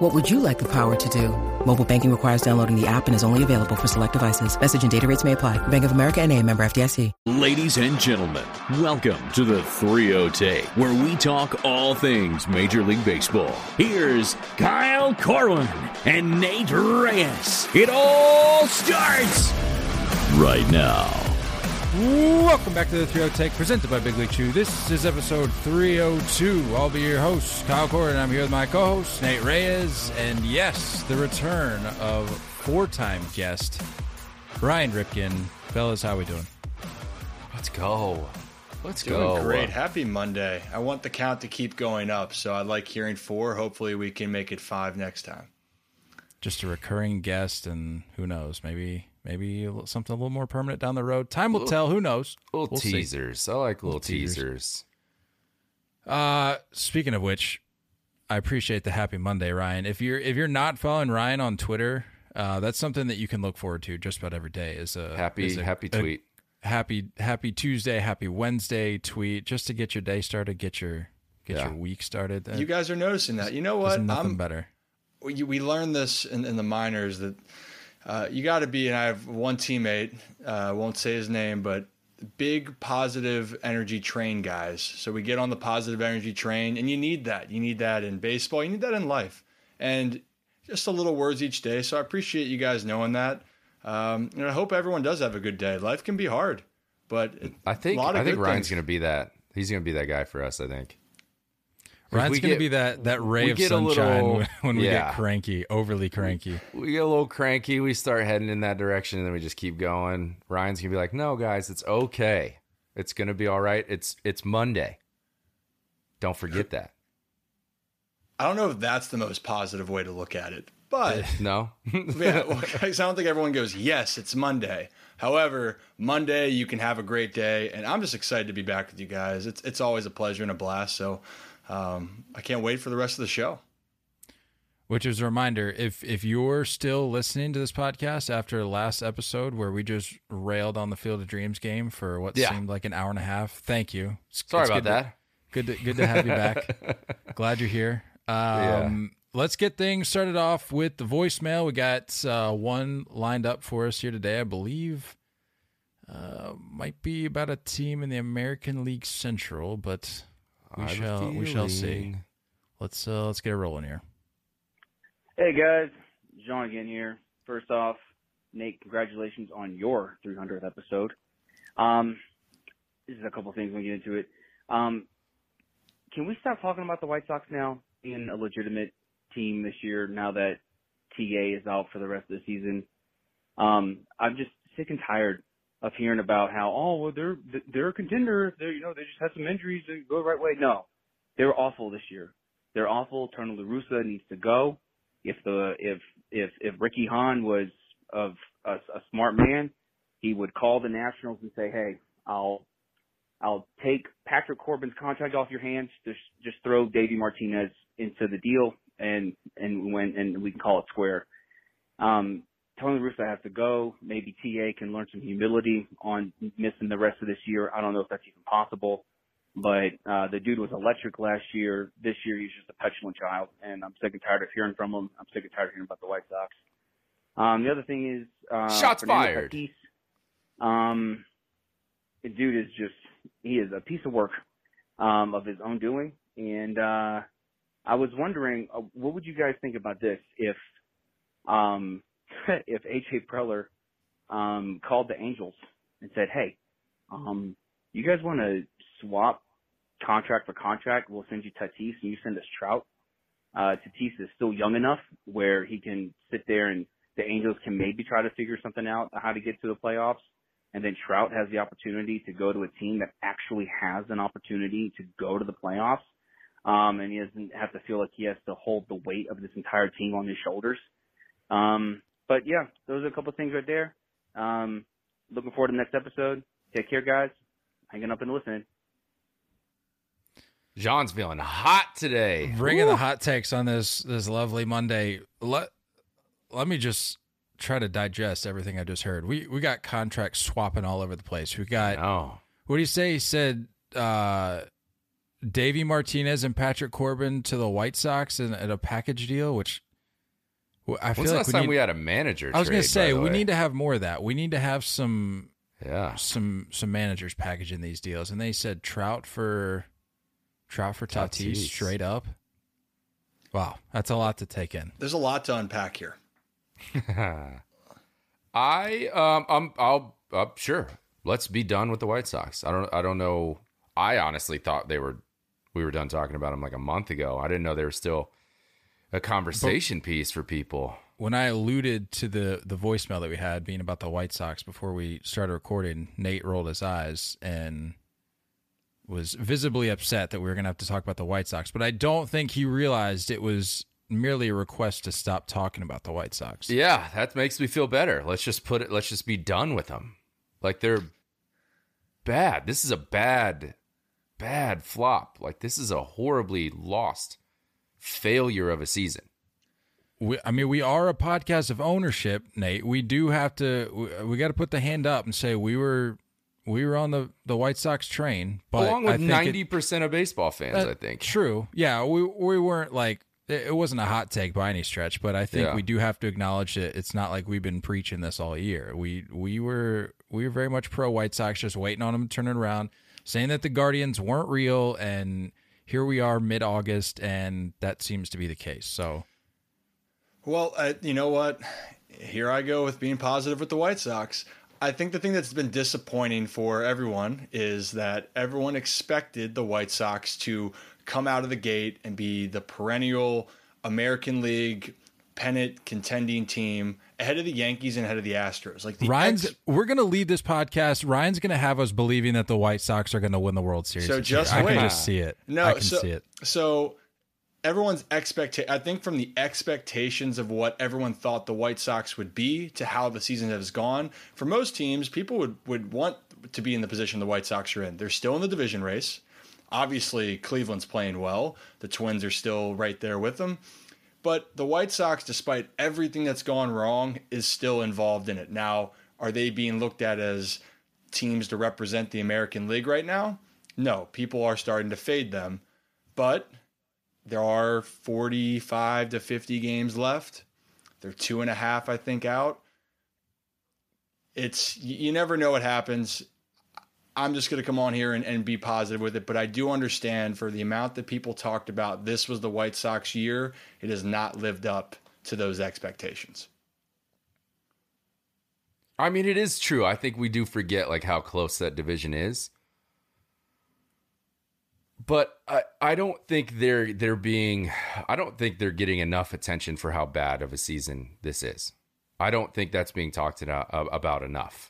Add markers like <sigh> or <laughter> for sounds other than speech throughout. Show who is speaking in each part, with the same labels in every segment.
Speaker 1: What would you like the power to do? Mobile banking requires downloading the app and is only available for select devices. Message and data rates may apply. Bank of America and a member FDIC.
Speaker 2: Ladies and gentlemen, welcome to the 30 Take, where we talk all things Major League Baseball. Here's Kyle Corwin and Nate Reyes. It all starts right now.
Speaker 3: Welcome back to the 30 Take, presented by Big League Chew. This is episode 302. I'll be your host, Kyle and I'm here with my co-host, Nate Reyes. And yes, the return of four-time guest, Ryan Ripken. Fellas, how we doing?
Speaker 4: Let's go. Let's
Speaker 5: Doing
Speaker 4: go.
Speaker 5: great. Happy Monday. I want the count to keep going up, so I like hearing four. Hopefully, we can make it five next time.
Speaker 3: Just a recurring guest, and who knows, maybe maybe a little- something a little more permanent down the road. Time will tell. Who knows?
Speaker 4: Little
Speaker 3: We'll see.
Speaker 4: teasers. I like little,
Speaker 3: Little teasers.
Speaker 4: teasers.
Speaker 3: Uh, speaking of which, I appreciate the happy Monday, Ryan. If you're if you're not following Ryan on Twitter, uh, that's something that you can look forward to just about every day. Is a
Speaker 4: Happy
Speaker 3: is a-
Speaker 4: happy
Speaker 3: a
Speaker 4: tweet.
Speaker 3: happy happy Tuesday, happy Wednesday tweet, just to get your day started, get your get
Speaker 4: Yeah.
Speaker 3: your week started.
Speaker 5: You guys are noticing that. You know
Speaker 3: there's
Speaker 5: what?
Speaker 3: nothing
Speaker 5: I'm,
Speaker 3: better.
Speaker 5: we, we learned this in, in the minors that uh, you got to be, and I have one teammate, uh, won't say his name, but big positive energy train guys. So we get on the positive energy train, and you need that. You need that in baseball, you need that in life. And just a little words each day. So I appreciate you guys knowing that. Um, and I hope everyone does have a good day. Life can be hard, but
Speaker 4: I think
Speaker 5: a lot of
Speaker 4: I think Ryan's gonna be that. He's gonna be that guy for us. I think. 'Cause
Speaker 3: Ryan's gonna be that that ray of sunshine
Speaker 4: little-
Speaker 3: when- <laughs> when we
Speaker 4: yeah.
Speaker 3: get cranky, overly cranky.
Speaker 4: We get a little cranky. We start heading in that direction, and then we just keep going. Ryan's gonna be like, "No, guys, it's okay. It's gonna be all right. It's it's Monday. Don't forget that."
Speaker 5: I don't know if that's the most positive way to look at it, but <laughs>
Speaker 4: No. <laughs>
Speaker 5: yeah, well, I don't think everyone goes, yes, it's Monday. However, Monday you can have a great day, and I'm just excited to be back with you guys. It's it's always a pleasure and a blast. So um, I can't wait for the rest of the show.
Speaker 3: Which is a reminder, if if you're still listening to this podcast after the last episode where we just railed on the Field of Dreams game for what
Speaker 4: Yeah.
Speaker 3: seemed like an hour and a half, thank you. It's-
Speaker 4: Sorry
Speaker 3: it's
Speaker 4: about
Speaker 3: good to-
Speaker 4: that.
Speaker 3: Good to, good to have you back. <laughs> Glad you're here. Um, Let's get things started off with the voicemail. We got uh, one lined up for us here today. I believe uh, might be about a team in the American League Central, but we
Speaker 4: I
Speaker 3: shall we shall see. Let's uh, let's get it rolling here.
Speaker 6: Hey guys, John again here. First off, Nate, congratulations on your 300th episode. Um, this is a couple things when we get into it. Um, can we stop talking about the White Sox now being a legitimate team this year? Now that TA is out for the rest of the season, um, I'm just sick and tired of hearing about how oh well they're they're a contender. They're you know they just had some injuries and go the right way. No, they're awful this year. They're awful. Turner La Russa needs to go if the if if if Ricky Hahn was of a, a smart man, he would call the Nationals and say, "Hey, I'll I'll take Patrick Corbin's contract off your hands. Just just throw Davey Martinez into the deal, and and when and we can call it square." Um, Tony Russo has to go. Maybe TA can learn some humility on missing the rest of this year. I don't know if that's even possible. But uh, the dude was electric last year. This year he's just a petulant child, and I'm sick and tired of hearing from him. I'm sick and tired of hearing about the White Sox. Um, the other thing is uh,
Speaker 4: Shots
Speaker 6: Fernando
Speaker 4: fired.
Speaker 6: Tatis. Um, the dude is just he is a piece of work um, of his own doing, and uh, I was wondering uh, what would you guys think about this if um, <laughs> if AJ Preller um, called the Angels and said, "Hey, um, you guys want to swap contract for contract? We'll send you Tatis and you send us Trout. Uh, Tatis is still young enough where he can sit there and the Angels can maybe try to figure something out how to get to the playoffs. And then Trout has the opportunity to go to a team that actually has an opportunity to go to the playoffs. Um, and he doesn't have to feel like he has to hold the weight of this entire team on his shoulders. Um, but yeah, those are a couple of things right there. Um, looking forward to the next episode. Take care, guys. Hanging up and listening.
Speaker 4: John's feeling hot today.
Speaker 3: Bringing the hot takes on this this lovely Monday. Let let me just try to digest everything I just heard. We we got contracts swapping all over the place. We got
Speaker 4: Oh,
Speaker 3: what do you say? He said uh Davey Martinez and Patrick Corbin to the White Sox in, at a package deal, which well, I feel
Speaker 4: when's the
Speaker 3: like
Speaker 4: last
Speaker 3: we
Speaker 4: time
Speaker 3: need,
Speaker 4: we had a manager?
Speaker 3: I was
Speaker 4: going
Speaker 3: gonna say we need to have more of that. We need to have some
Speaker 4: Yeah,
Speaker 3: some some managers packaging these deals, and they said Trout for Trout for Tatis,
Speaker 4: Tatis.
Speaker 3: straight up. Wow, that's a lot to take in.
Speaker 5: There's a lot to unpack here. <laughs>
Speaker 4: I um I'm I'll uh, sure. Let's be done with the White Sox. I don't I don't know. I honestly thought they were we were done talking about them like a month ago. I didn't know they were still a conversation piece for people.
Speaker 3: When I alluded to the the voicemail that we had being about the White Sox before we started recording, Nate rolled his eyes and was visibly upset that we were going to have to talk about the White Sox. But I don't think he realized it was merely a request to stop talking about the White Sox.
Speaker 4: Yeah, that makes me feel better. Let's just put it let's just be done with them. Like they're bad. This is a bad bad flop. Like this is a horribly lost failure of a season.
Speaker 3: we, I mean, we are a podcast of ownership, Nate. We do have to. We, we got to put the hand up and say we were we were on the the White Sox train, but
Speaker 4: Along with ninety percent of baseball fans,
Speaker 3: that-
Speaker 4: I think.
Speaker 3: true. Yeah, we we weren't like it it wasn't a hot take by any stretch, but I think
Speaker 4: Yeah.
Speaker 3: we do have to acknowledge that it's not like we've been preaching this all year. We we were we were very much pro White Sox, just waiting on them to turn it around, saying that the Guardians weren't real, and here we are mid August, and that seems to be the case. So.
Speaker 5: Well, uh, you know what? Here I go with being positive with the White Sox. I think the thing that's been disappointing for everyone is that everyone expected the White Sox to come out of the gate and be the perennial American League pennant contending team ahead of the Yankees and ahead of the Astros. Like the
Speaker 3: Ryan's, we're going to lead this podcast. Ryan's going to have us believing that the White Sox are going to win the World Series.
Speaker 5: So just
Speaker 3: I can just see it.
Speaker 5: No,
Speaker 3: I can
Speaker 5: so,
Speaker 3: see it.
Speaker 5: So everyone's expect I think from the expectations of what everyone thought the White Sox would be to how the season has gone, for most teams, people would would want to be in the position the White Sox are in. They're still in the division race. Obviously, Cleveland's playing well. The Twins are still right there with them. But the White Sox, despite everything that's gone wrong, is still involved in it. Now, are they being looked at as teams to represent the American League right now? No, people are starting to fade them. But there are 45 to 50 games left. They're two and a half, I think, out. It's you you never know what happens. I'm just going to come on here and, and be positive with it, but I do understand for the amount that people talked about this was the White Sox year, it has not lived up to those expectations.
Speaker 4: I mean, it is true. I think we do forget like how close that division is. But I, I don't think they're they're being I don't think they're getting enough attention for how bad of a season this is. I don't think that's being talked about, about enough.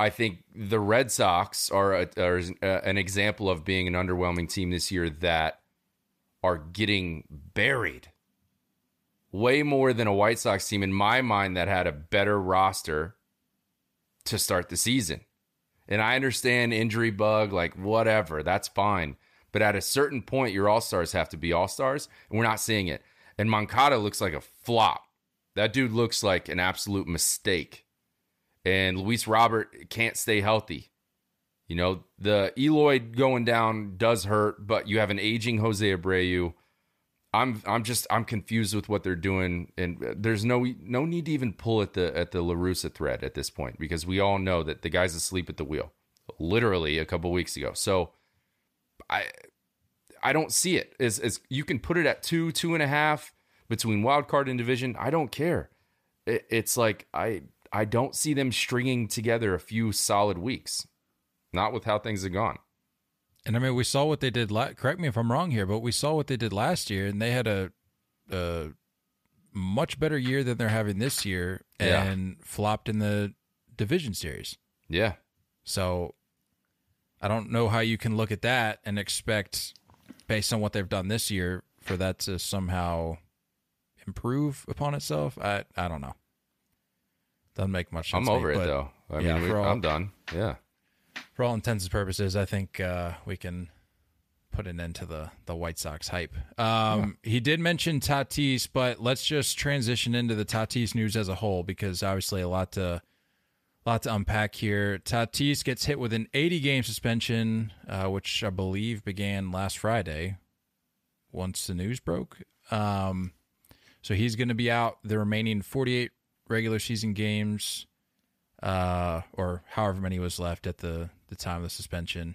Speaker 4: I think the Red Sox are, a, are uh, an example of being an underwhelming team this year that are getting buried way more than a White Sox team in my mind that had a better roster to start the season. And I understand injury bug, like whatever, that's fine. But at a certain point, your all stars have to be all stars, and we're not seeing it. And Moncada looks like a flop. That dude looks like an absolute mistake. And Luis Robert can't stay healthy. You know, the Eloy going down does hurt, but you have an aging Jose Abreu. I'm I'm just I'm confused with what they're doing, and there's no no need to even pull at the at the La Russa thread at this point because we all know that the guy's asleep at the wheel, literally a couple weeks ago. So I I don't see it as as you can put it at two two and a half between wild card and division. I don't care. It, it's like I I don't see them stringing together a few solid weeks, not with how things have gone.
Speaker 3: And I mean, we saw what they did. La- correct me if I'm wrong here, but we saw what they did last year, and they had a, a much better year than they're having this year,
Speaker 4: Yeah.
Speaker 3: and flopped in the division series.
Speaker 4: Yeah,
Speaker 3: So I don't know how you can look at that and expect, based on what they've done this year, for that to somehow improve upon itself. I I don't know. Doesn't make much sense.
Speaker 4: I'm
Speaker 3: to me,
Speaker 4: over it though. I
Speaker 3: yeah,
Speaker 4: mean, we,
Speaker 3: all,
Speaker 4: I'm done. Yeah.
Speaker 3: For all intents and purposes, I think uh, we can put an end to the the White Sox hype. Um, He did mention Tatis, but let's just transition into the Tatis news as a whole because obviously a lot to lot to unpack here. Tatis gets hit with an 80 game suspension, uh, which I believe began last Friday. Once the news broke, um, so he's going to be out the remaining 48 regular season games, uh, or however many was left at the the time of the suspension.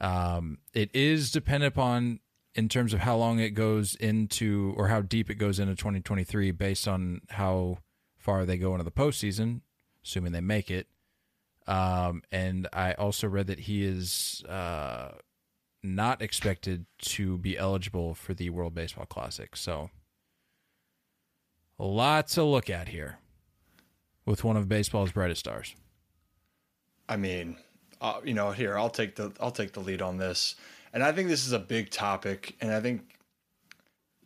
Speaker 3: Um, it is dependent upon in terms of how long it goes into or how deep it goes into 2023 based on how far they go into the postseason, assuming they make it. Um, and I also read that he is uh, not expected to be eligible for the World Baseball Classic. So, a lot to look at here with one of baseball's brightest stars.
Speaker 5: I mean, uh, you know, here I'll take the I'll take the lead on this, and I think this is a big topic, and I think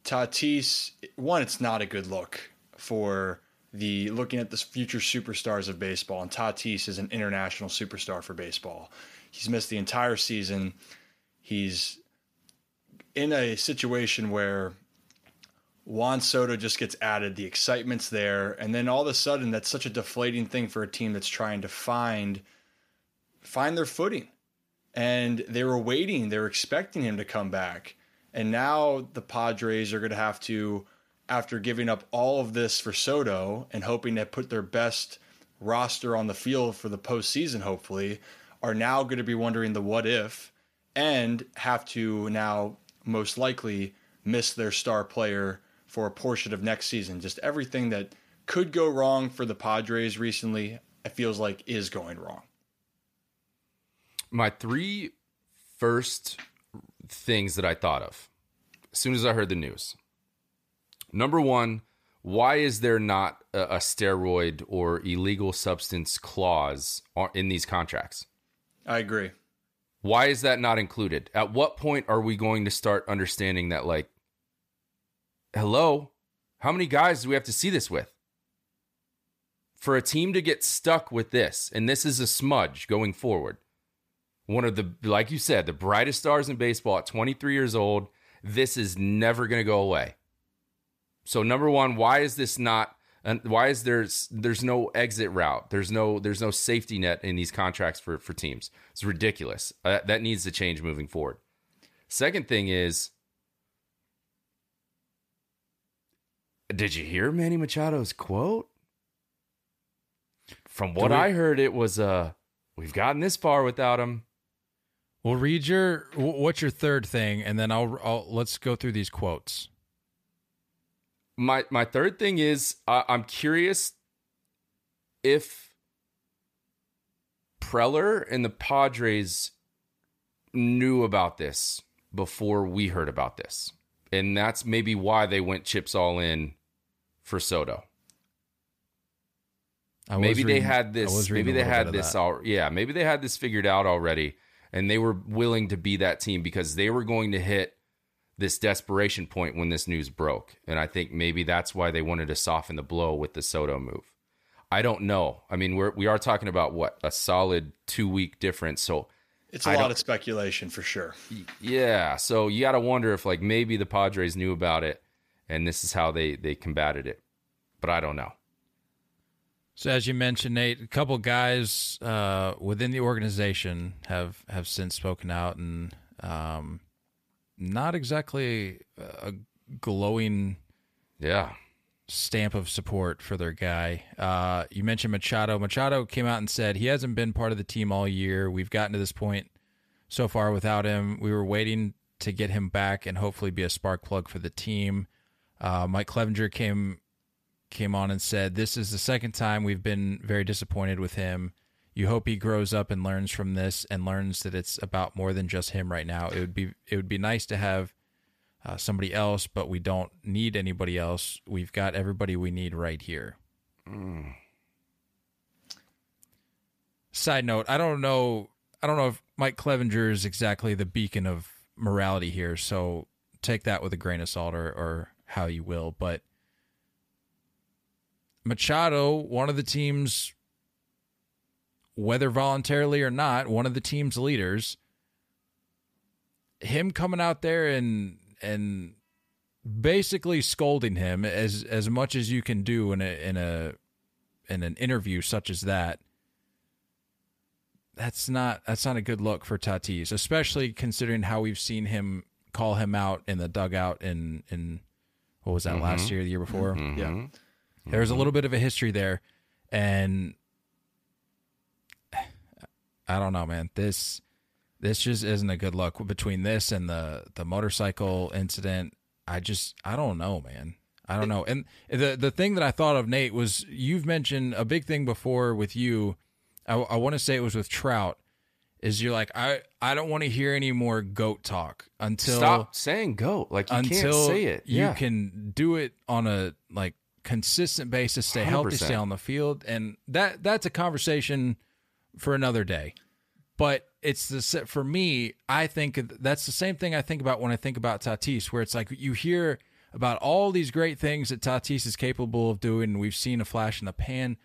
Speaker 5: Tatis one, it's not a good look for the looking at the future superstars of baseball, and Tatis is an international superstar for baseball. He's missed the entire season. He's in a situation where Juan Soto just gets added, the excitement's there, and then all of a sudden that's such a deflating thing for a team that's trying to find find their footing. And they were waiting, they were expecting him to come back. And now the Padres are going to have to after giving up all of this for Soto and hoping to put their best roster on the field for the postseason, hopefully, are now going to be wondering the what if and have to now most likely miss their star player for a portion of next season. Just everything that could go wrong for the Padres recently, it feels like is going wrong.
Speaker 4: My three first things that I thought of as soon as I heard the news. Number one, why is there not a, a steroid or illegal substance clause in these contracts?
Speaker 5: I agree.
Speaker 4: Why is that not included? At what point are we going to start understanding that, like, hello, how many guys do we have to see this with? For a team to get stuck with this, and this is a smudge going forward, one of the, like you said, the brightest stars in baseball at 23 years old, this is never going to go away. So, number one, why is this not? And why is there's there's no exit route? There's no there's no safety net in these contracts for for teams. It's ridiculous. Uh, that needs to change moving forward. Second thing is, did you hear Manny Machado's quote? From what
Speaker 3: we-
Speaker 4: I heard, it was uh, we've gotten this far without him.
Speaker 3: Well, read your what's your third thing, and then I'll, I'll let's go through these quotes.
Speaker 4: my my third thing is uh, I'm curious if Preller and the Padres knew about this before we heard about this, and that's maybe why they went chips all in for Soto.
Speaker 3: I was
Speaker 4: maybe they had this. Maybe they had this all. Yeah, maybe they had this figured out already, and they were willing to be that team because they were going to hit this desperation point when this news broke. And I think maybe that's why they wanted to soften the blow with the Soto move. I don't know. I mean, we're we are talking about what a solid two week difference. So
Speaker 5: It's a
Speaker 4: I
Speaker 5: lot of speculation for sure.
Speaker 4: yeah, so you got to wonder if like maybe the Padres knew about it, and this is how they they combated it. But I don't know.
Speaker 3: So as you mentioned, Nate, a couple guys uh, within the organization have have since spoken out, and um, not exactly a glowing
Speaker 4: Yeah,
Speaker 3: stamp of support for their guy. Uh, you mentioned Machado. Machado came out and said he hasn't been part of the team all year. We've gotten to this point so far without him. We were waiting to get him back and hopefully be a spark plug for the team. Uh, Mike Clevinger came came on and said, "This is the second time we've been very disappointed with him. You hope he grows up and learns from this and learns that it's about more than just him right now. It would be it would be nice to have uh, somebody else, but we don't need anybody else. We've got everybody we need right here." Side note: I don't know. I don't know if Mike Clevinger is exactly the beacon of morality here, so take that with a grain of salt or, or how you will. But Machado, one of the team's whether voluntarily or not, one of the team's leaders. Him coming out there and and basically scolding him as as much as you can do in a in a in an interview such as that. That's not that's not a good look for Tatis, especially considering how we've seen him call him out in the dugout in in what was that mm-hmm. last year, the year before?
Speaker 4: Mm-hmm.
Speaker 3: Yeah. There's a little bit of a history there and I don't know, man. This this just isn't a good look between this and the the motorcycle incident. I just I don't know, man. I don't know. And the the thing that I thought of Nate was you've mentioned a big thing before with you. I, I want to say it was with Trout. Is you're like I I don't want to hear any more goat talk until
Speaker 4: stop saying goat like you
Speaker 3: until
Speaker 4: can't say it.
Speaker 3: You can do it on a like consistent basis, stay 100%. healthy, stay on the field, and that that's a conversation for another day. But it's the for me. I think that's the same thing I think about when I think about Tatis, where it's like you hear about all these great things that Tatis is capable of doing, and we've seen a flash in the pan.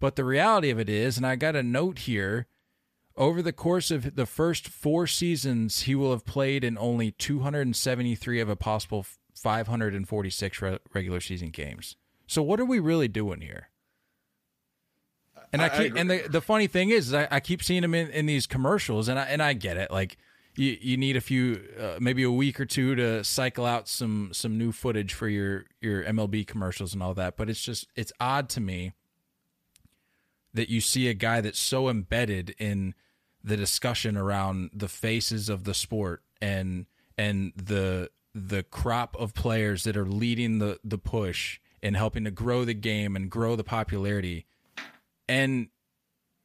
Speaker 3: But the reality of it is, and I got a note here, over the course of the first four seasons, he will have played in only 273 of a possible 546 re- regular season games. So what are we really doing here? And I, I keep, and the, the funny thing is, I, I keep seeing him in, in these commercials, and I and I get it. Like you you need a few, uh, maybe a week or two to cycle out some some new footage for your your MLB commercials and all that. But it's just it's odd to me that you see a guy that's so embedded in the discussion around the faces of the sport and and the the crop of players that are leading the the push and helping to grow the game and grow the popularity. And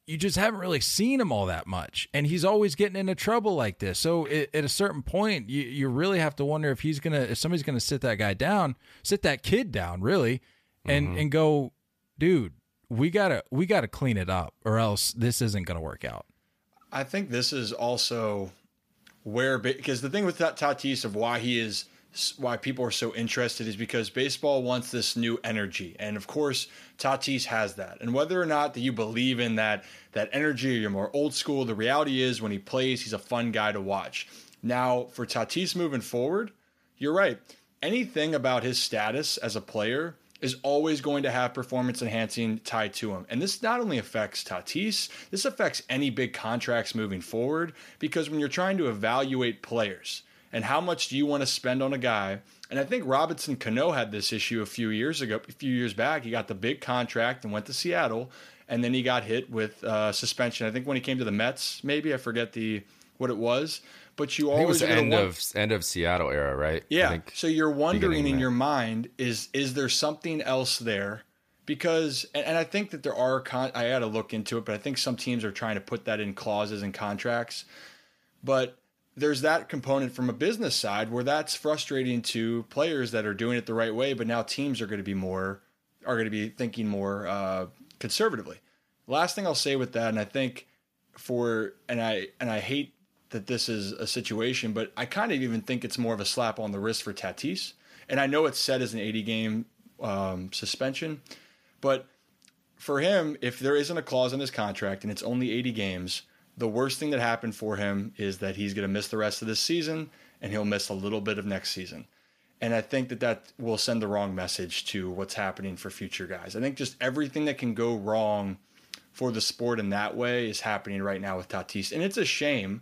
Speaker 3: you just haven't really seen him all that much. And he's always getting into trouble like this. So it, at a certain point, you, you really have to wonder if he's going to, if somebody's going to sit that guy down, sit that kid down, really, and, mm-hmm. and go, dude, we gotta, we gotta clean it up or else this isn't going to work out.
Speaker 5: I think this is also where, because the thing with Tatis of why he is why people are so interested is because baseball wants this new energy. And of course Tatis has that. And whether or not that you believe in that that energy or you're more old school the reality is when he plays he's a fun guy to watch. Now for Tatis moving forward you're right. Anything about his status as a player is always going to have performance enhancing tied to him. And this not only affects Tatis, this affects any big contracts moving forward because when you're trying to evaluate players, and how much do you want to spend on a guy? And I think Robinson Cano had this issue a few years ago, a few years back. He got the big contract and went to Seattle, and then he got hit with uh, suspension. I think when he came to the Mets, maybe I forget the what it was. But you always
Speaker 4: it end of end of Seattle era, right?
Speaker 5: Yeah. So you're wondering in your mind is is there something else there? Because and, and I think that there are. Con- I had to look into it, but I think some teams are trying to put that in clauses and contracts. But there's that component from a business side where that's frustrating to players that are doing it the right way, but now teams are going to be more are going to be thinking more uh, conservatively. Last thing I'll say with that, and I think for and I and I hate that this is a situation, but I kind of even think it's more of a slap on the wrist for Tatis. And I know it's set as an 80 game um, suspension, but for him, if there isn't a clause in his contract and it's only 80 games, the worst thing that happened for him is that he's going to miss the rest of this season and he'll miss a little bit of next season. And I think that that will send the wrong message to what's happening for future guys. I think just everything that can go wrong for the sport in that way is happening right now with Tatis. And it's a shame,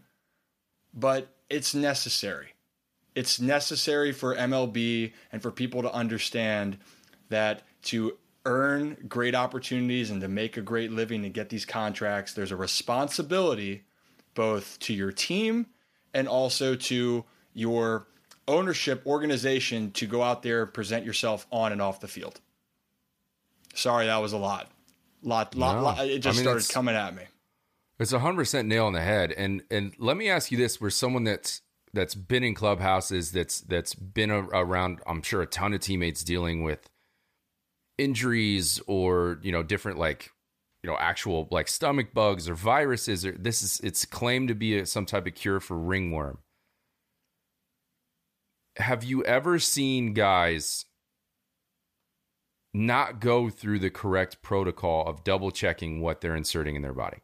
Speaker 5: but it's necessary. It's necessary for MLB and for people to understand that to earn great opportunities and to make a great living and get these contracts, there's a responsibility both to your team and also to your ownership organization to go out there and present yourself on and off the field. Sorry, that was a lot. Lot, lot, no. lot it just I mean, started coming at me.
Speaker 4: It's a hundred percent nail on the head. And and let me ask you this: We're someone that's that's been in clubhouses, that's that's been around, I'm sure, a ton of teammates dealing with injuries or you know different like you know actual like stomach bugs or viruses or this is it's claimed to be a, some type of cure for ringworm have you ever seen guys not go through the correct protocol of double checking what they're inserting in their body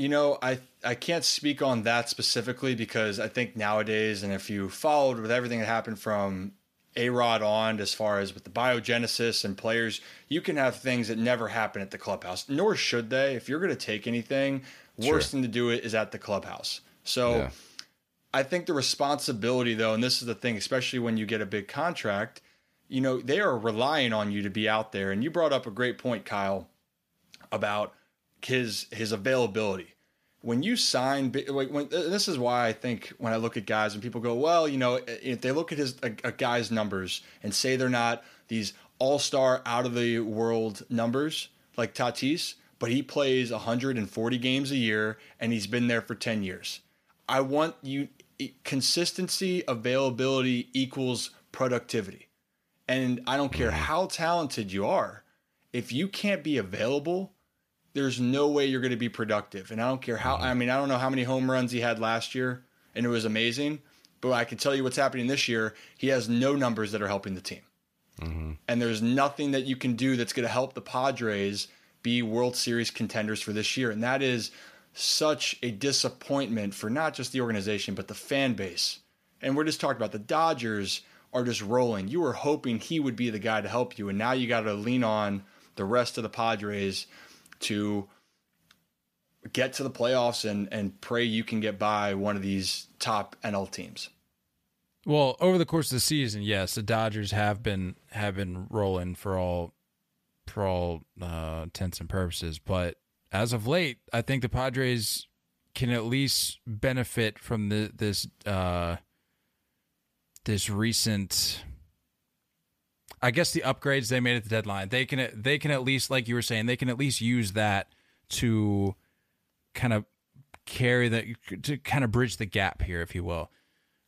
Speaker 5: You know, I I can't speak on that specifically because I think nowadays, and if you followed with everything that happened from A Rod on, as far as with the biogenesis and players, you can have things that never happen at the clubhouse, nor should they. If you're going to take anything, worst thing to do it is at the clubhouse. So. Yeah. I think the responsibility, though, and this is the thing, especially when you get a big contract, you know, they are relying on you to be out there. And you brought up a great point, Kyle, about his his availability. When you sign, like when this is why I think when I look at guys and people go, well, you know, if they look at his a, a guy's numbers and say they're not these all star out of the world numbers like Tatis, but he plays 140 games a year and he's been there for 10 years. I want you consistency, availability equals productivity. And I don't care mm-hmm. how talented you are, if you can't be available, there's no way you're going to be productive. And I don't care how, mm-hmm. I mean, I don't know how many home runs he had last year, and it was amazing. But I can tell you what's happening this year. He has no numbers that are helping the team. Mm-hmm. And there's nothing that you can do that's going to help the Padres be World Series contenders for this year. And that is such a disappointment for not just the organization, but the fan base. And we're just talking about the Dodgers are just rolling. You were hoping he would be the guy to help you. And now you got to lean on the rest of the Padres to get to the playoffs and and pray you can get by one of these top NL teams.
Speaker 3: Well, over the course of the season, yes, the Dodgers have been have been rolling for all for all uh, intents and purposes, but as of late, I think the Padres can at least benefit from the, this uh, this recent I guess the upgrades they made at the deadline, they can they can at least, like you were saying, they can at least use that to kind of carry the to kind of bridge the gap here, if you will.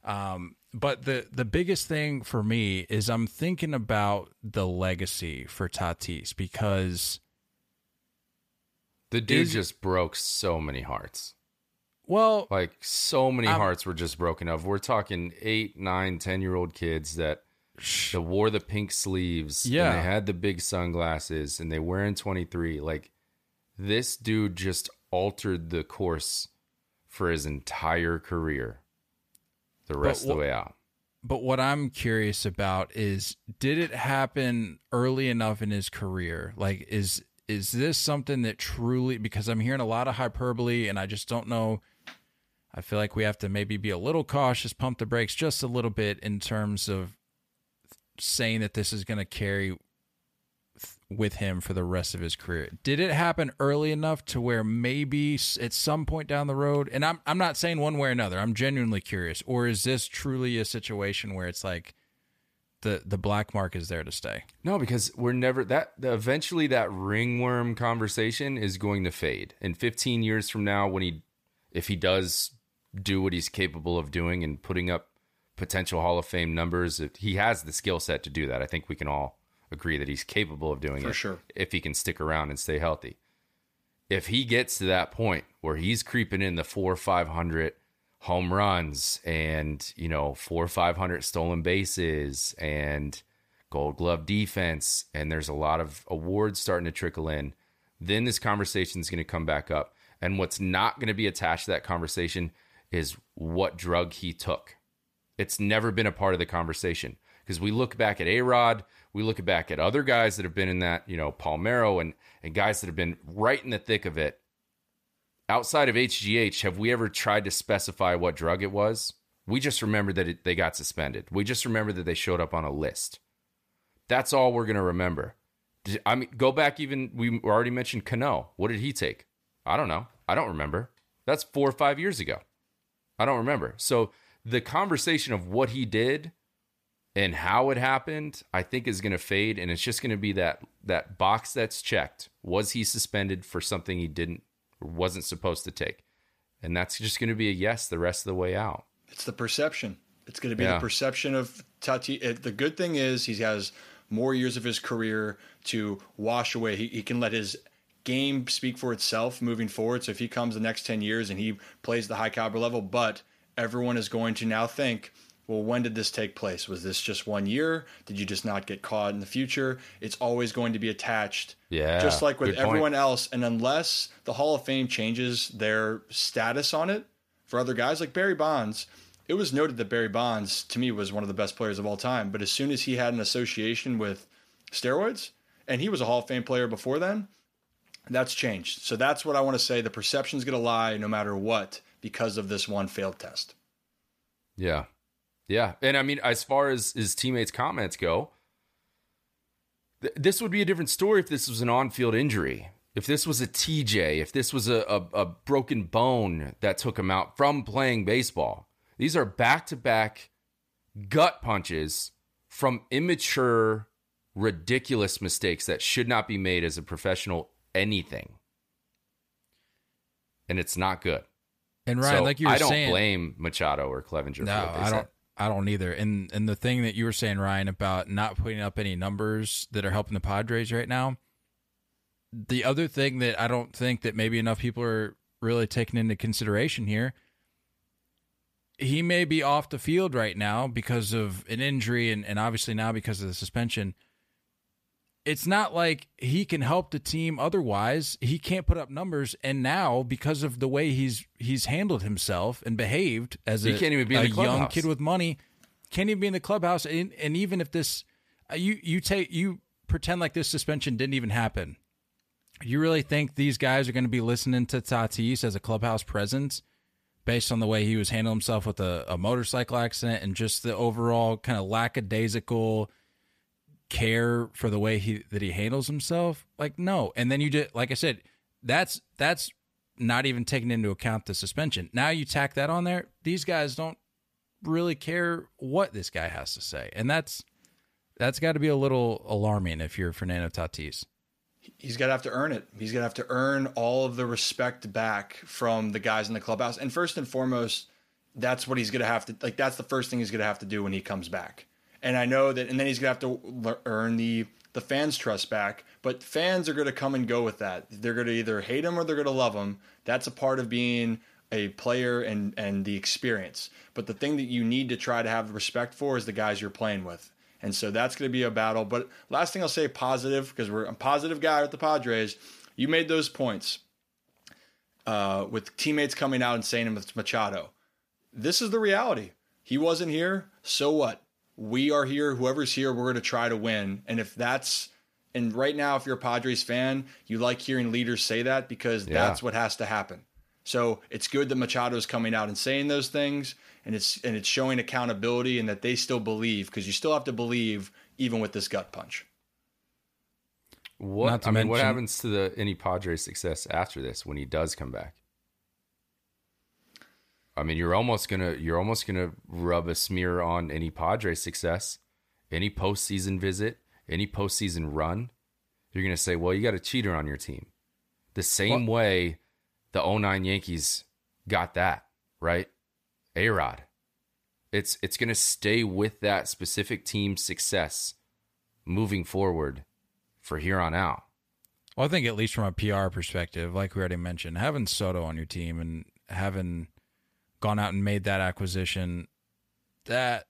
Speaker 3: Um, but the the biggest thing for me is I'm thinking about the legacy for Tatis because
Speaker 4: the dude is, just broke so many hearts.
Speaker 3: Well,
Speaker 4: like so many I'm, hearts were just broken of. We're talking eight, nine, ten year old kids that that wore the pink sleeves. Yeah. And they had the big sunglasses and they were in 23. Like this dude just altered the course for his entire career the rest of the way out.
Speaker 3: But what I'm curious about is did it happen early enough in his career? Like is is this something that truly because I'm hearing a lot of hyperbole and I just don't know I feel like we have to maybe be a little cautious, pump the brakes just a little bit in terms of saying that this is going to carry with him for the rest of his career. Did it happen early enough to where maybe at some point down the road, and I'm I'm not saying one way or another. I'm genuinely curious, or is this truly a situation where it's like the the black mark is there to stay?
Speaker 4: No, because we're never that eventually that ringworm conversation is going to fade. In 15 years from now when he if he does do what he's capable of doing and putting up potential Hall of Fame numbers. He has the skill set to do that. I think we can all agree that he's capable of doing
Speaker 5: For
Speaker 4: it.
Speaker 5: sure.
Speaker 4: If he can stick around and stay healthy. If he gets to that point where he's creeping in the four or five hundred home runs and, you know, four or five hundred stolen bases and gold glove defense, and there's a lot of awards starting to trickle in, then this conversation is going to come back up. And what's not going to be attached to that conversation is what drug he took it's never been a part of the conversation because we look back at A Rod, we look back at other guys that have been in that, you know, Palmeiro and, and guys that have been right in the thick of it. Outside of HGH, have we ever tried to specify what drug it was? We just remember that it, they got suspended. We just remember that they showed up on a list. That's all we're going to remember. I mean, go back even, we already mentioned Cano. What did he take? I don't know. I don't remember. That's four or five years ago. I don't remember. So the conversation of what he did and how it happened, I think is going to fade, and it's just going to be that that box that's checked. Was he suspended for something he didn't or wasn't supposed to take? And that's just going to be a yes the rest of the way out.
Speaker 5: It's the perception. It's going to be yeah. the perception of Tati. It, the good thing is he has more years of his career to wash away. He, he can let his game speak for itself moving forward. So if he comes the next 10 years and he plays the high caliber level, but everyone is going to now think, well, when did this take place? Was this just one year? Did you just not get caught in the future? It's always going to be attached.
Speaker 4: Yeah.
Speaker 5: Just like with
Speaker 4: good point.
Speaker 5: everyone else. And unless the Hall of Fame changes their status on it for other guys like Barry Bonds, it was noted that Barry Bonds, to me, was one of the best players of all time. But as soon as he had an association with steroids, and he was a Hall of Fame player before then, that's changed. So that's what I want to say. The perception's going to lie no matter what because of this one failed test.
Speaker 4: Yeah. Yeah. And I mean, as far as his teammates' comments go, th- this would be a different story if this was an on field injury. If this was a TJ, if this was a, a, a broken bone that took him out from playing baseball. These are back to back gut punches from immature, ridiculous mistakes that should not be made as a professional anything. And it's not good.
Speaker 3: And Ryan,
Speaker 4: so
Speaker 3: like you were
Speaker 4: I don't
Speaker 3: saying,
Speaker 4: blame Machado or Clevinger.
Speaker 3: No,
Speaker 4: for what they
Speaker 3: I
Speaker 4: said.
Speaker 3: don't. I don't either. And and the thing that you were saying, Ryan, about not putting up any numbers that are helping the Padres right now. The other thing that I don't think that maybe enough people are really taking into consideration here. He may be off the field right now because of an injury and, and obviously now because of the suspension. It's not like he can help the team otherwise. He can't put up numbers and now because of the way he's he's handled himself and behaved as
Speaker 4: He
Speaker 3: a,
Speaker 4: can't even be
Speaker 3: a young kid with money, can't even be in the clubhouse and, and even if this uh, you you take you pretend like this suspension didn't even happen. You really think these guys are going to be listening to Tatis as a clubhouse presence based on the way he was handling himself with a, a motorcycle accident and just the overall kind of lackadaisical care for the way he that he handles himself? Like no. And then you just like I said, that's that's not even taking into account the suspension. Now you tack that on there, these guys don't really care what this guy has to say. And that's that's got to be a little alarming if you're Fernando Tatis.
Speaker 5: he's got to have to earn it. He's got to have to earn all of the respect back from the guys in the clubhouse. And first and foremost, that's what he's going to have to like. That's the first thing he's going to have to do when he comes back. And I know that, and then he's to have to earn the the fans' trust back. But fans are to come and go with that. They're to either hate him or they're to love him. That's a part of being a player and and the experience. But the thing that you need to try to have respect for is the guys you're playing with. And so that's going to be a battle. But last thing I'll say positive because we're a positive guy with the Padres. You made those points uh, with teammates coming out and saying with Machado. This is the reality. He wasn't here. So what? We are here. Whoever's here, we're going to try to win. And if that's and right now, if you're a Padres fan, you like hearing leaders say that because
Speaker 4: Yeah.
Speaker 5: that's what has to happen. So it's good that Machado's coming out and saying those things, and it's and it's showing accountability and that they still believe because you still have to believe even with this gut punch.
Speaker 4: What
Speaker 3: Not to
Speaker 4: I mean, what happens to the any Padres success after this when he does come back? I mean, you're almost gonna you're almost gonna rub a smear on any Padres success, any postseason visit, any postseason run. You're gonna say, well, you got a cheater on your team, the same way the 09 Yankees got that right, A Rod. It's it's gonna stay with that specific team's success moving forward for here on out.
Speaker 3: Well, I think at least from a PR perspective, like we already mentioned, having Soto on your team and having gone out and made that acquisition, that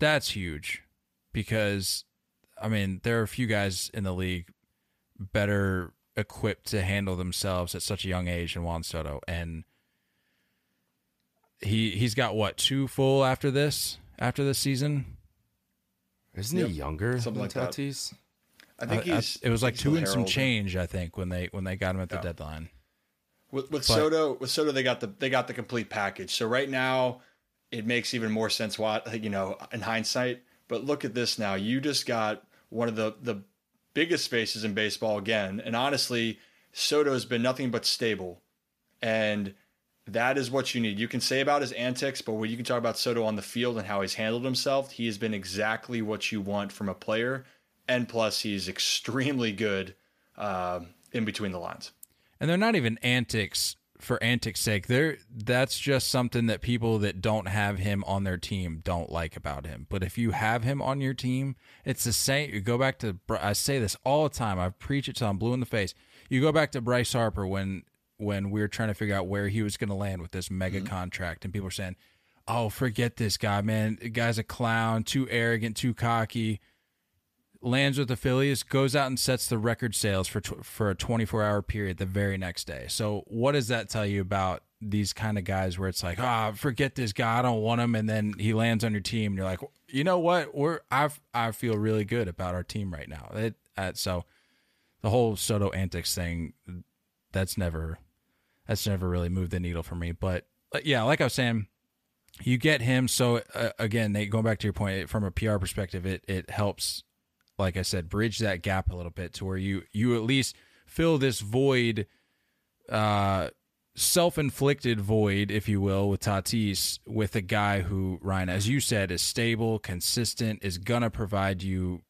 Speaker 3: that's huge because I mean, there are a few guys in the league better equipped to handle themselves at such a young age than Juan Soto and he he's got what, two full after this after this season?
Speaker 4: Isn't
Speaker 5: Yep.
Speaker 4: he younger
Speaker 5: Something
Speaker 4: than
Speaker 5: like that. I think
Speaker 3: I- I-
Speaker 5: he's.
Speaker 3: it was like two and some
Speaker 5: Harold.
Speaker 3: change, I think, when they when they got him at the
Speaker 5: Yeah.
Speaker 3: deadline.
Speaker 5: With, with
Speaker 3: But-
Speaker 5: Soto, with Soto, they got the they got the complete package. So right now, it makes even more sense. What you know in hindsight, but look at this now. You just got one of the the biggest faces in baseball again, and honestly, Soto has been nothing but stable, and that is what you need. You can say about his antics, but when you can talk about Soto on the field and how he's handled himself, he has been exactly what you want from a player, and plus he's extremely good um in between the lines.
Speaker 3: And they're not even antics for antics sake. They're that's just something that people that don't have him on their team don't like about him. But if you have him on your team it's the same. You go back to i say this all the time. I preach it till i'm blue in the face. You go back to bryce harper when when we were trying to figure out where he was going to land with this mega mm-hmm. contract and people were saying oh, forget this guy, man. The guy's a clown, too arrogant, too cocky. Lands with the Phillies, goes out and sets the record sales for tw- for a 24 hour period the very next day. So, what does that tell you about these kind of guys where it's like, ah, oh, forget this guy, I don't want him, and then he lands on your team, and you're like, you know what, we're I I feel really good about our team right now. It, uh, so, the whole Soto antics thing, that's never that's never really moved the needle for me. But yeah, like I was saying, you get him. So uh, again, Nate, going back to your point, from a PR perspective, it it helps like I said, bridge that gap a little bit to where you you at least fill this void, uh, self-inflicted void, if you will, with Tatis, with a guy who Ryan, as you said, is stable, consistent, is gonna provide you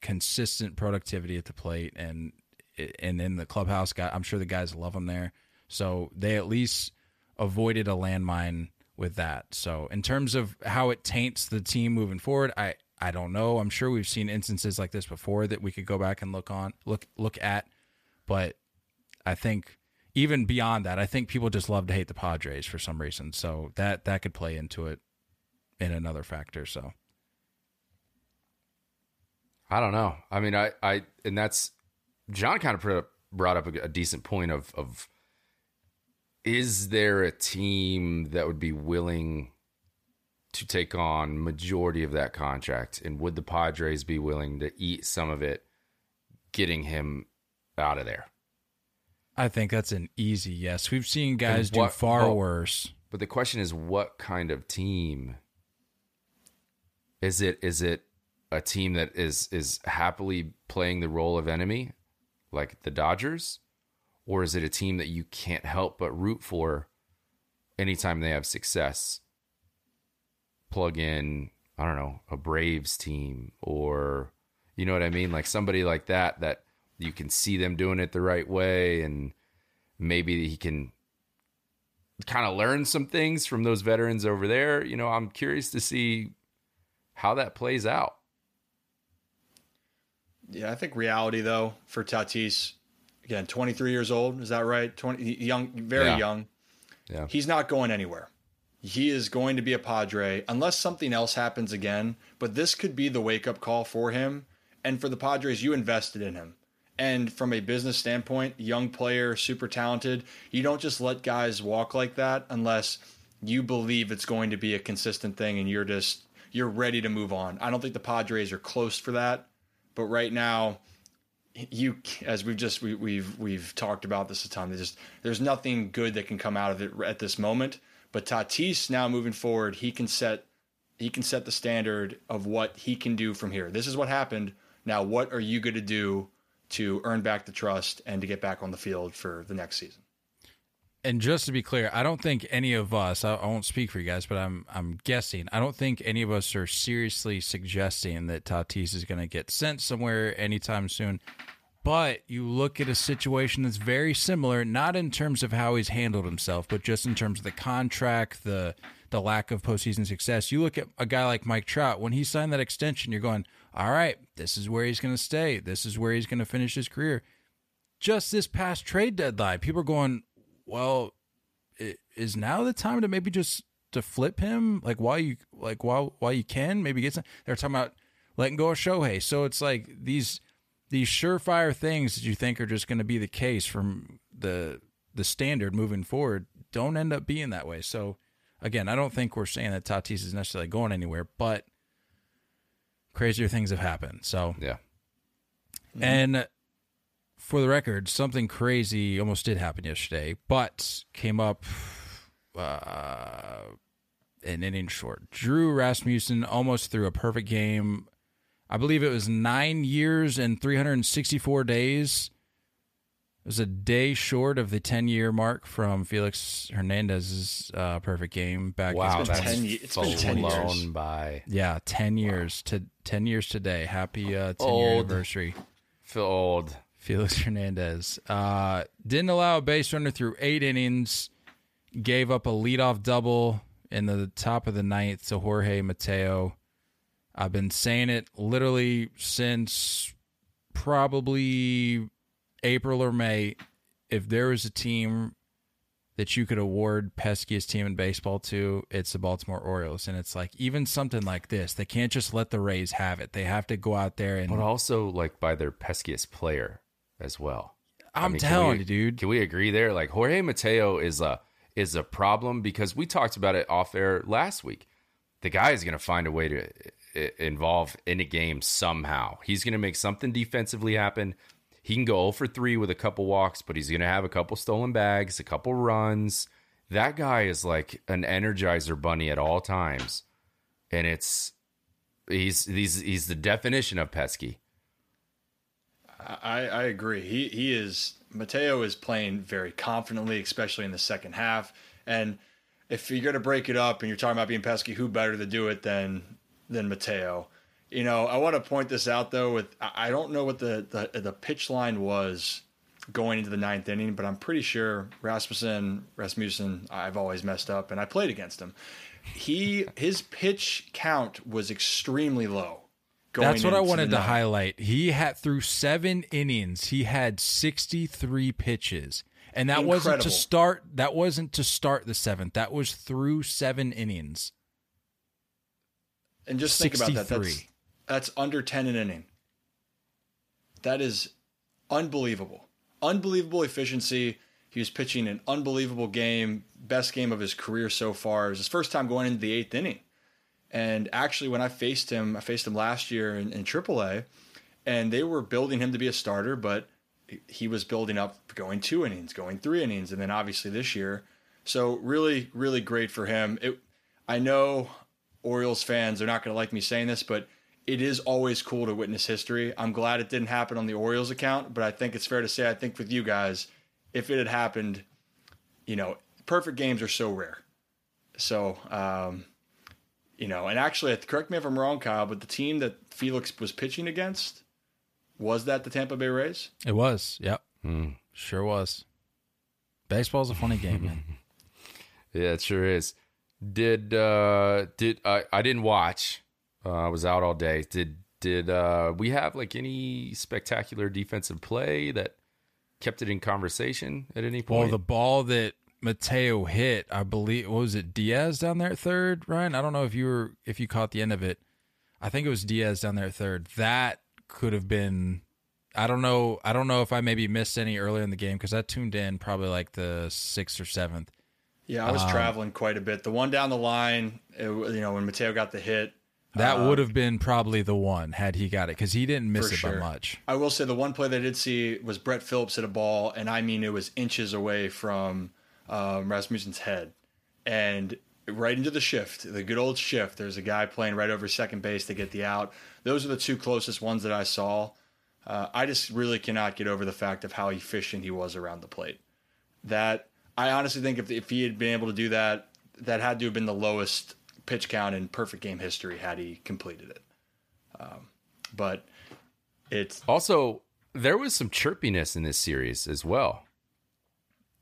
Speaker 3: consistent productivity at the plate, and and in the clubhouse, guy, I'm sure the guys love him there. So they at least avoided a landmine with that. So in terms of how it taints the team moving forward, I I don't know. I'm sure we've seen instances like this before that we could go back and look on look look at, but I think even beyond that, I think people just love to hate the Padres for some reason. So that that could play into it in another factor. So
Speaker 4: I don't know. I mean, I I and that's John kind of brought up a, a decent point of of is there a team that would be willing to take on majority of that contract and would the Padres be willing to eat some of it getting him out of there?
Speaker 3: I think that's an easy yes. We've seen guys what, do far well, worse.
Speaker 4: But the question is what kind of team is it is it a team that is is happily playing the role of enemy like the Dodgers or is it a team that you can't help but root for anytime they have success? Plug in, I don't know, a Braves team or you know what I mean? Like somebody like that that you can see them doing it the right way and maybe he can kind of learn some things from those veterans over there. You know, I'm curious to see how that plays out.
Speaker 5: Yeah, I think reality though for Tatis, again, 23 years old, is that right? 20 young, very yeah. young. Yeah. He's not going anywhere he is going to be a Padre unless something else happens again. But this could be the wake up call for him. And for the Padres, you invested in him. And from a business standpoint, young player, super talented, you don't just let guys walk like that unless you believe it's going to be a consistent thing and you're just you're ready to move on. I don't think the Padres are close for that, but right now you as we've just we, have we've, we've talked about this a ton. There's just there's nothing good that can come out of it at this moment. But Tatis now moving forward, he can set he can set the standard of what he can do from here. This is what happened. Now, what are you going to do to earn back the trust and to get back on the field for the next season?
Speaker 3: And just to be clear, I don't think any of us, I won't speak for you guys, but I'm I'm guessing. I don't think any of us are seriously suggesting that Tatis is going to get sent somewhere anytime soon. But you look at a situation that's very similar, not in terms of how he's handled himself, but just in terms of the contract, the the lack of postseason success. You look at a guy like Mike Trout, when he signed that extension, you're going, all right, this is where he's going to stay. This is where he's going to finish his career. Just this past trade deadline, people are going, well, is now the time to maybe just to flip him? Like while you like while while you can maybe get some. They're talking about letting go of Shohei. So it's like these these surefire things that you think are just going to be the case from the the standard moving forward don't end up being that way. So again, I don't think we're saying that Tatis is necessarily going anywhere, but crazier things have happened. So
Speaker 4: yeah,
Speaker 3: mm-hmm. and for the record, something crazy almost did happen yesterday, but came up uh, an inning short. Drew Rasmussen almost threw a perfect game I believe it was nine years and 364 days. It was a day short of the 10 year mark from Felix Hernandez's uh, perfect game back.
Speaker 4: Wow, that's 10, it's been 10 years. by.
Speaker 3: Yeah, 10 years wow. to 10 years today. Happy uh, 10 year anniversary.
Speaker 4: Feel old.
Speaker 3: Felix Hernandez uh, didn't allow a base runner through eight innings. Gave up a leadoff double in the top of the ninth to Jorge Mateo. I've been saying it literally since probably April or May. If there is a team that you could award peskiest team in baseball to, it's the Baltimore Orioles. And it's like even something like this, they can't just let the Rays have it. They have to go out there and.
Speaker 4: But also like by their peskiest player as well.
Speaker 3: I'm
Speaker 4: I mean,
Speaker 3: telling
Speaker 4: we-
Speaker 3: you, dude.
Speaker 4: Can we agree there? Like Jorge Mateo is a is a problem because we talked about it off air last week. The guy is going to find a way to i- involve in a game somehow. He's going to make something defensively happen. He can go 0 for 3 with a couple walks, but he's going to have a couple stolen bags, a couple runs. That guy is like an energizer bunny at all times. And it's he's he's he's the definition of pesky.
Speaker 5: I, I agree. He he is Mateo is playing very confidently, especially in the second half. And if you're gonna break it up and you're talking about being pesky, who better to do it than than Mateo? You know, I want to point this out though. With I don't know what the the, the pitch line was going into the ninth inning, but I'm pretty sure Rasmussen Rasmussen I've always messed up, and I played against him. He his pitch count was extremely low. going
Speaker 3: That's what I wanted to
Speaker 5: ninth.
Speaker 3: highlight. He had through seven innings, he had 63 pitches. And that wasn't to start that wasn't to start the seventh. That was through seven innings.
Speaker 5: And just think about that. That's that's under 10 an inning. That is unbelievable. Unbelievable efficiency. He was pitching an unbelievable game, best game of his career so far. It was his first time going into the eighth inning. And actually, when I faced him, I faced him last year in, in AAA, and they were building him to be a starter, but he was building up going two innings, going three innings, and then obviously this year. So really, really great for him. It, I know Orioles fans are not going to like me saying this, but it is always cool to witness history. I'm glad it didn't happen on the Orioles account, but I think it's fair to say I think with you guys, if it had happened, you know, perfect games are so rare. So, um, you know, and actually, correct me if I'm wrong, Kyle, but the team that Felix was pitching against was that the Tampa Bay Rays?
Speaker 3: It was. Yep. Sure was. Baseball's a funny game, man. <laughs>
Speaker 4: Yeah, it sure is. Did uh did I I didn't watch. Uh, I was out all day. Did did uh we have like any spectacular defensive play that kept it in conversation at any point?
Speaker 3: Well, the ball that Mateo hit, I believe, what was it Diaz down there at third? Ryan, I don't know if you were if you caught the end of it. I think it was Diaz down there at third. That could have been. I don't know. I don't know if I maybe missed any earlier in the game because I tuned in probably like the sixth or seventh.
Speaker 5: Yeah, I was traveling quite a bit. The one down the line, it, you know, when Mateo got the hit,
Speaker 3: That would have been probably the one had he got it because he didn't miss it
Speaker 5: sure.
Speaker 3: by much.
Speaker 5: I will say the one play that I did see was Brett Phillips hit a ball, and I mean it was inches away from um, Rasmussen's head, and right into the shift, the good old shift. There's a guy playing right over second base to get the out. Those are the two closest ones that I saw. Uh, I just really cannot get over the fact of how efficient he was around the plate. That I honestly think if if he had been able to do that, that had to have been the lowest pitch count in perfect game history had he completed it. Um, but it's
Speaker 4: also, there was some chirpiness in this series as well.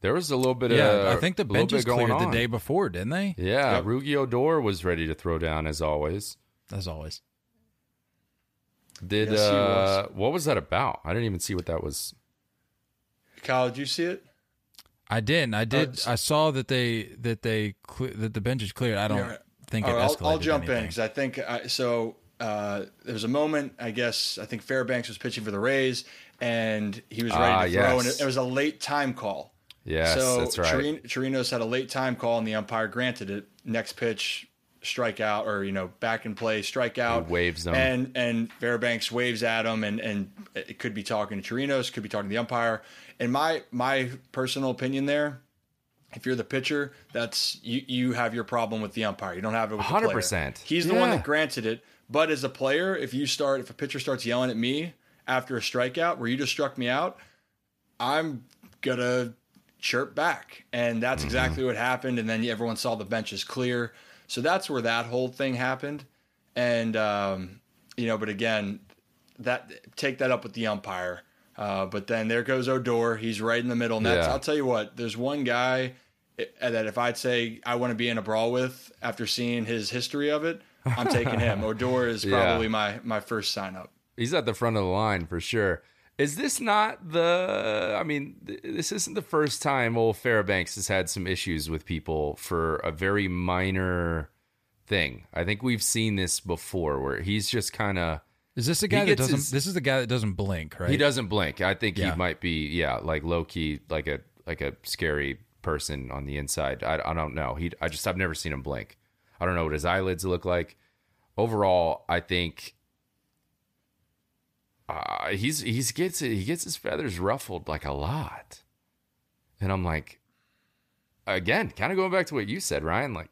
Speaker 4: There was a little bit
Speaker 3: Yeah,
Speaker 4: of
Speaker 3: I think the
Speaker 4: a little
Speaker 3: benches
Speaker 4: bit going
Speaker 3: cleared the day before, didn't they?
Speaker 4: Yeah,
Speaker 5: Yep.
Speaker 4: Rugi Odor was ready to throw down as always.
Speaker 3: As always.
Speaker 4: Did
Speaker 5: Yes, he
Speaker 4: uh what was that about? I didn't even see what that was.
Speaker 5: Kyle, did you see it?
Speaker 3: I didn't. I did.
Speaker 5: s-
Speaker 3: I saw that they that they cle- that the bench is cleared. I don't
Speaker 5: Yeah.
Speaker 3: think it
Speaker 5: All right,
Speaker 3: escalated.
Speaker 5: I'll, I'll jump in because I think I, so. Uh, there was a moment, I guess. I think Fairbanks was pitching for the Rays, and he was ready
Speaker 4: Ah,
Speaker 5: to throw, and it, it was a late time call.
Speaker 4: Yes,
Speaker 5: so
Speaker 4: that's right.
Speaker 5: Chirin- Chirinos had a late time call, and the umpire granted it. Next pitch, strikeout, or you know, back in play, strikeout.
Speaker 4: He waves them.
Speaker 5: and and Fairbanks waves at him, and and it could be talking to Chirinos, could be talking to the umpire. And my my personal opinion there, if you're the pitcher, that's you you have your problem with the umpire. You don't have it with the player.
Speaker 4: 100%.
Speaker 5: He's the one that granted it. But as a player, if you start if a pitcher starts yelling at me after a strikeout where you just struck me out, I'm gonna chirp back. And that's mm-hmm. exactly what happened. And then everyone saw the benches clear. So that's where that whole thing happened. And um, you know, but again, that take that up with the umpire. Uh, but then there goes Odor. He's right in the middle. And that's,
Speaker 4: Yeah.
Speaker 5: I'll tell you what, there's one guy eh, that if I'd say I want to be in a brawl with after seeing his history of it, I'm taking him. <laughs> Odor is
Speaker 4: Yeah.
Speaker 5: probably my my first sign up.
Speaker 4: He's at the front of the line for sure. Is this not the? I mean, th- this isn't the first time old Fairbanks has had some issues with people for a very minor thing. I think we've seen this before, where he's just kind of
Speaker 3: Is this the guy that doesn't?
Speaker 4: his-
Speaker 3: this is the guy that doesn't blink, right?
Speaker 4: he doesn't blink. I think
Speaker 3: Yeah.
Speaker 4: he might be, yeah, like low key, like a like a scary person on the inside. I, I don't know. He, I just I've never seen him blink. I don't know what his eyelids look like. Overall, I think uh, he's he's gets he gets his feathers ruffled like a lot, and I'm like, again, kind of going back to what you said, Ryan. Like,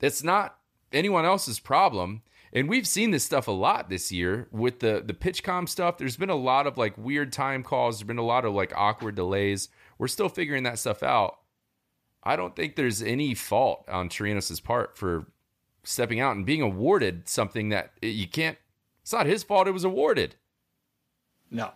Speaker 4: it's not anyone else's problem. And we've seen this stuff a lot this year with the the pitchcom stuff. There's been a lot of like weird time calls. There's been a lot of like awkward delays. We're still figuring that stuff out. I don't think there's any fault on Chirinos' part for stepping out and being awarded something that you can't. It's not his fault. It was awarded.
Speaker 5: No,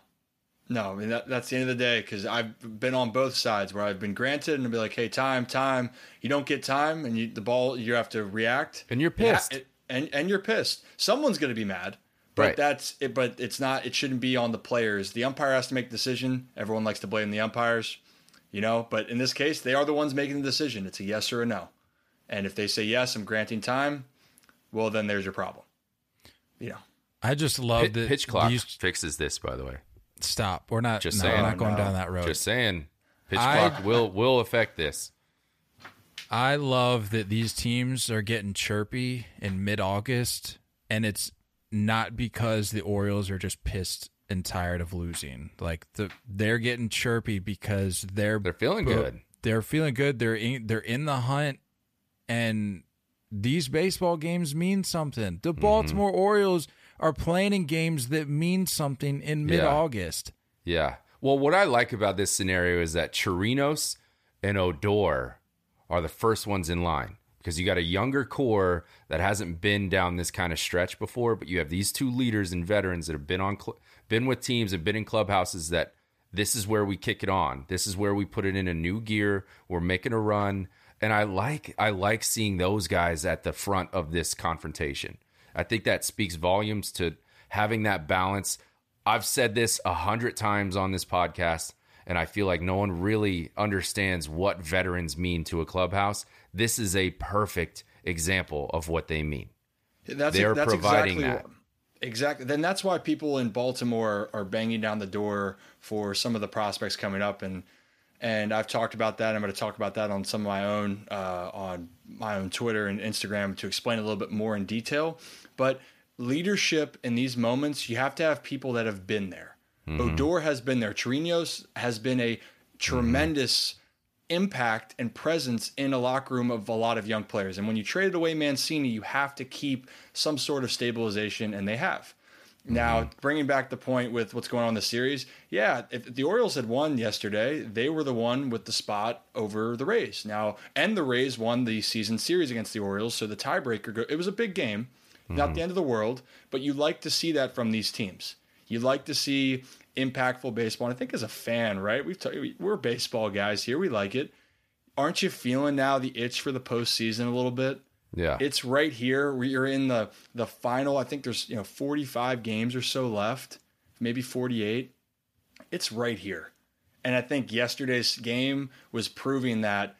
Speaker 5: no. I mean that, that's the end of the day because I've been on both sides where I've been granted and I'll be like, hey, time, time. You don't get time, and you, the ball you have to react,
Speaker 4: And you're pissed.
Speaker 5: it- and and you're pissed. Someone's going to be mad, but
Speaker 4: Right.
Speaker 5: that's it. But it's not. It shouldn't be on the players. The umpire has to make the decision. Everyone likes to blame the umpires, you know. But in this case, they are the ones making the decision. It's a yes or a no. And if they say yes, I'm granting time. Well, then there's your problem. You know.
Speaker 3: I just love
Speaker 4: Pit,
Speaker 3: that
Speaker 4: pitch clock
Speaker 3: these-
Speaker 4: fixes this, by the way.
Speaker 3: Stop. We're not.
Speaker 4: Just
Speaker 3: no,
Speaker 4: saying.
Speaker 3: we're not going
Speaker 5: No.
Speaker 3: down that road.
Speaker 4: Just saying, pitch
Speaker 3: I-
Speaker 4: clock will will affect this.
Speaker 3: I love that these teams are getting chirpy in mid August, and it's not because the Orioles are just pissed and tired of losing. Like the they're getting chirpy because they're
Speaker 4: They're feeling good.
Speaker 3: They're feeling good. They're in, they're in the hunt, and these baseball games mean something. The mm-hmm. Baltimore Orioles are playing in games that mean something in mid August.
Speaker 4: Yeah. Well, what I like about this scenario is that Chirinos and Odor are the first ones in line because you got a younger core that hasn't been down this kind of stretch before, but you have these two leaders and veterans that have been on cl- been with teams and been in clubhouses that this is where we kick it on. This is where we put it in a new gear. We're making a run, and I like I like seeing those guys at the front of this confrontation. I think that speaks volumes to having that balance. I've said this a hundred times on this podcast, and I feel like no one really understands what veterans mean to a clubhouse. This is a perfect example of what they mean.
Speaker 5: That's
Speaker 4: They're
Speaker 5: that's
Speaker 4: providing
Speaker 5: exactly
Speaker 4: that.
Speaker 5: exactly. Then that's why people in Baltimore are banging down the door for some of the prospects coming up, and and I've talked about that. I'm going to talk about that on some of my own uh, on my own Twitter and Instagram to explain a little bit more in detail. But leadership in these moments, you have to have people that have been there. Mm-hmm. Odor has been there. Chirinos has been a tremendous impact and presence in a locker room of a lot of young players. And when you traded away Mancini, you have to keep some sort of stabilization, and they have. Mm-hmm. Now, bringing back the point with what's going on in the series, yeah, if the Orioles had won yesterday, they were the one with the spot over the Rays. Now, and the Rays won the season series against the Orioles, so the tiebreaker, go- it was a big game, not mm-hmm. the end of the world, but you like to see that from these teams. You like to see impactful baseball. And I think as a fan, right? We've t- we're baseball guys here. We like it. Aren't you feeling now the itch for the postseason a little bit?
Speaker 4: Yeah.
Speaker 5: It's right here. We're in the the final. I think there's you know 45 games or so left, maybe 48. It's right here, and I think yesterday's game was proving that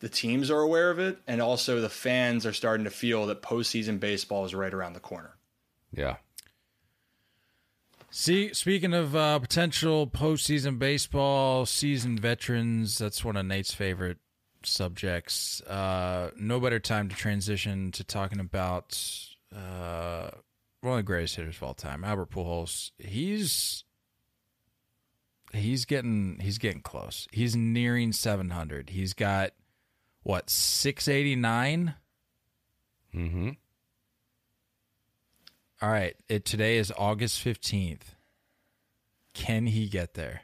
Speaker 5: the teams are aware of it, and also the fans are starting to feel that postseason baseball is right around the corner.
Speaker 4: yeah.
Speaker 3: See, speaking of uh, potential postseason baseball, seasoned veterans, that's one of Nate's favorite subjects. Uh, no better time to transition to talking about uh, one of the greatest hitters of all time, Albert Pujols. He's he's getting he's getting close. He's nearing 700. He's got what 689.
Speaker 4: Mm-hmm.
Speaker 3: All right. It today is August 15th. Can he get there?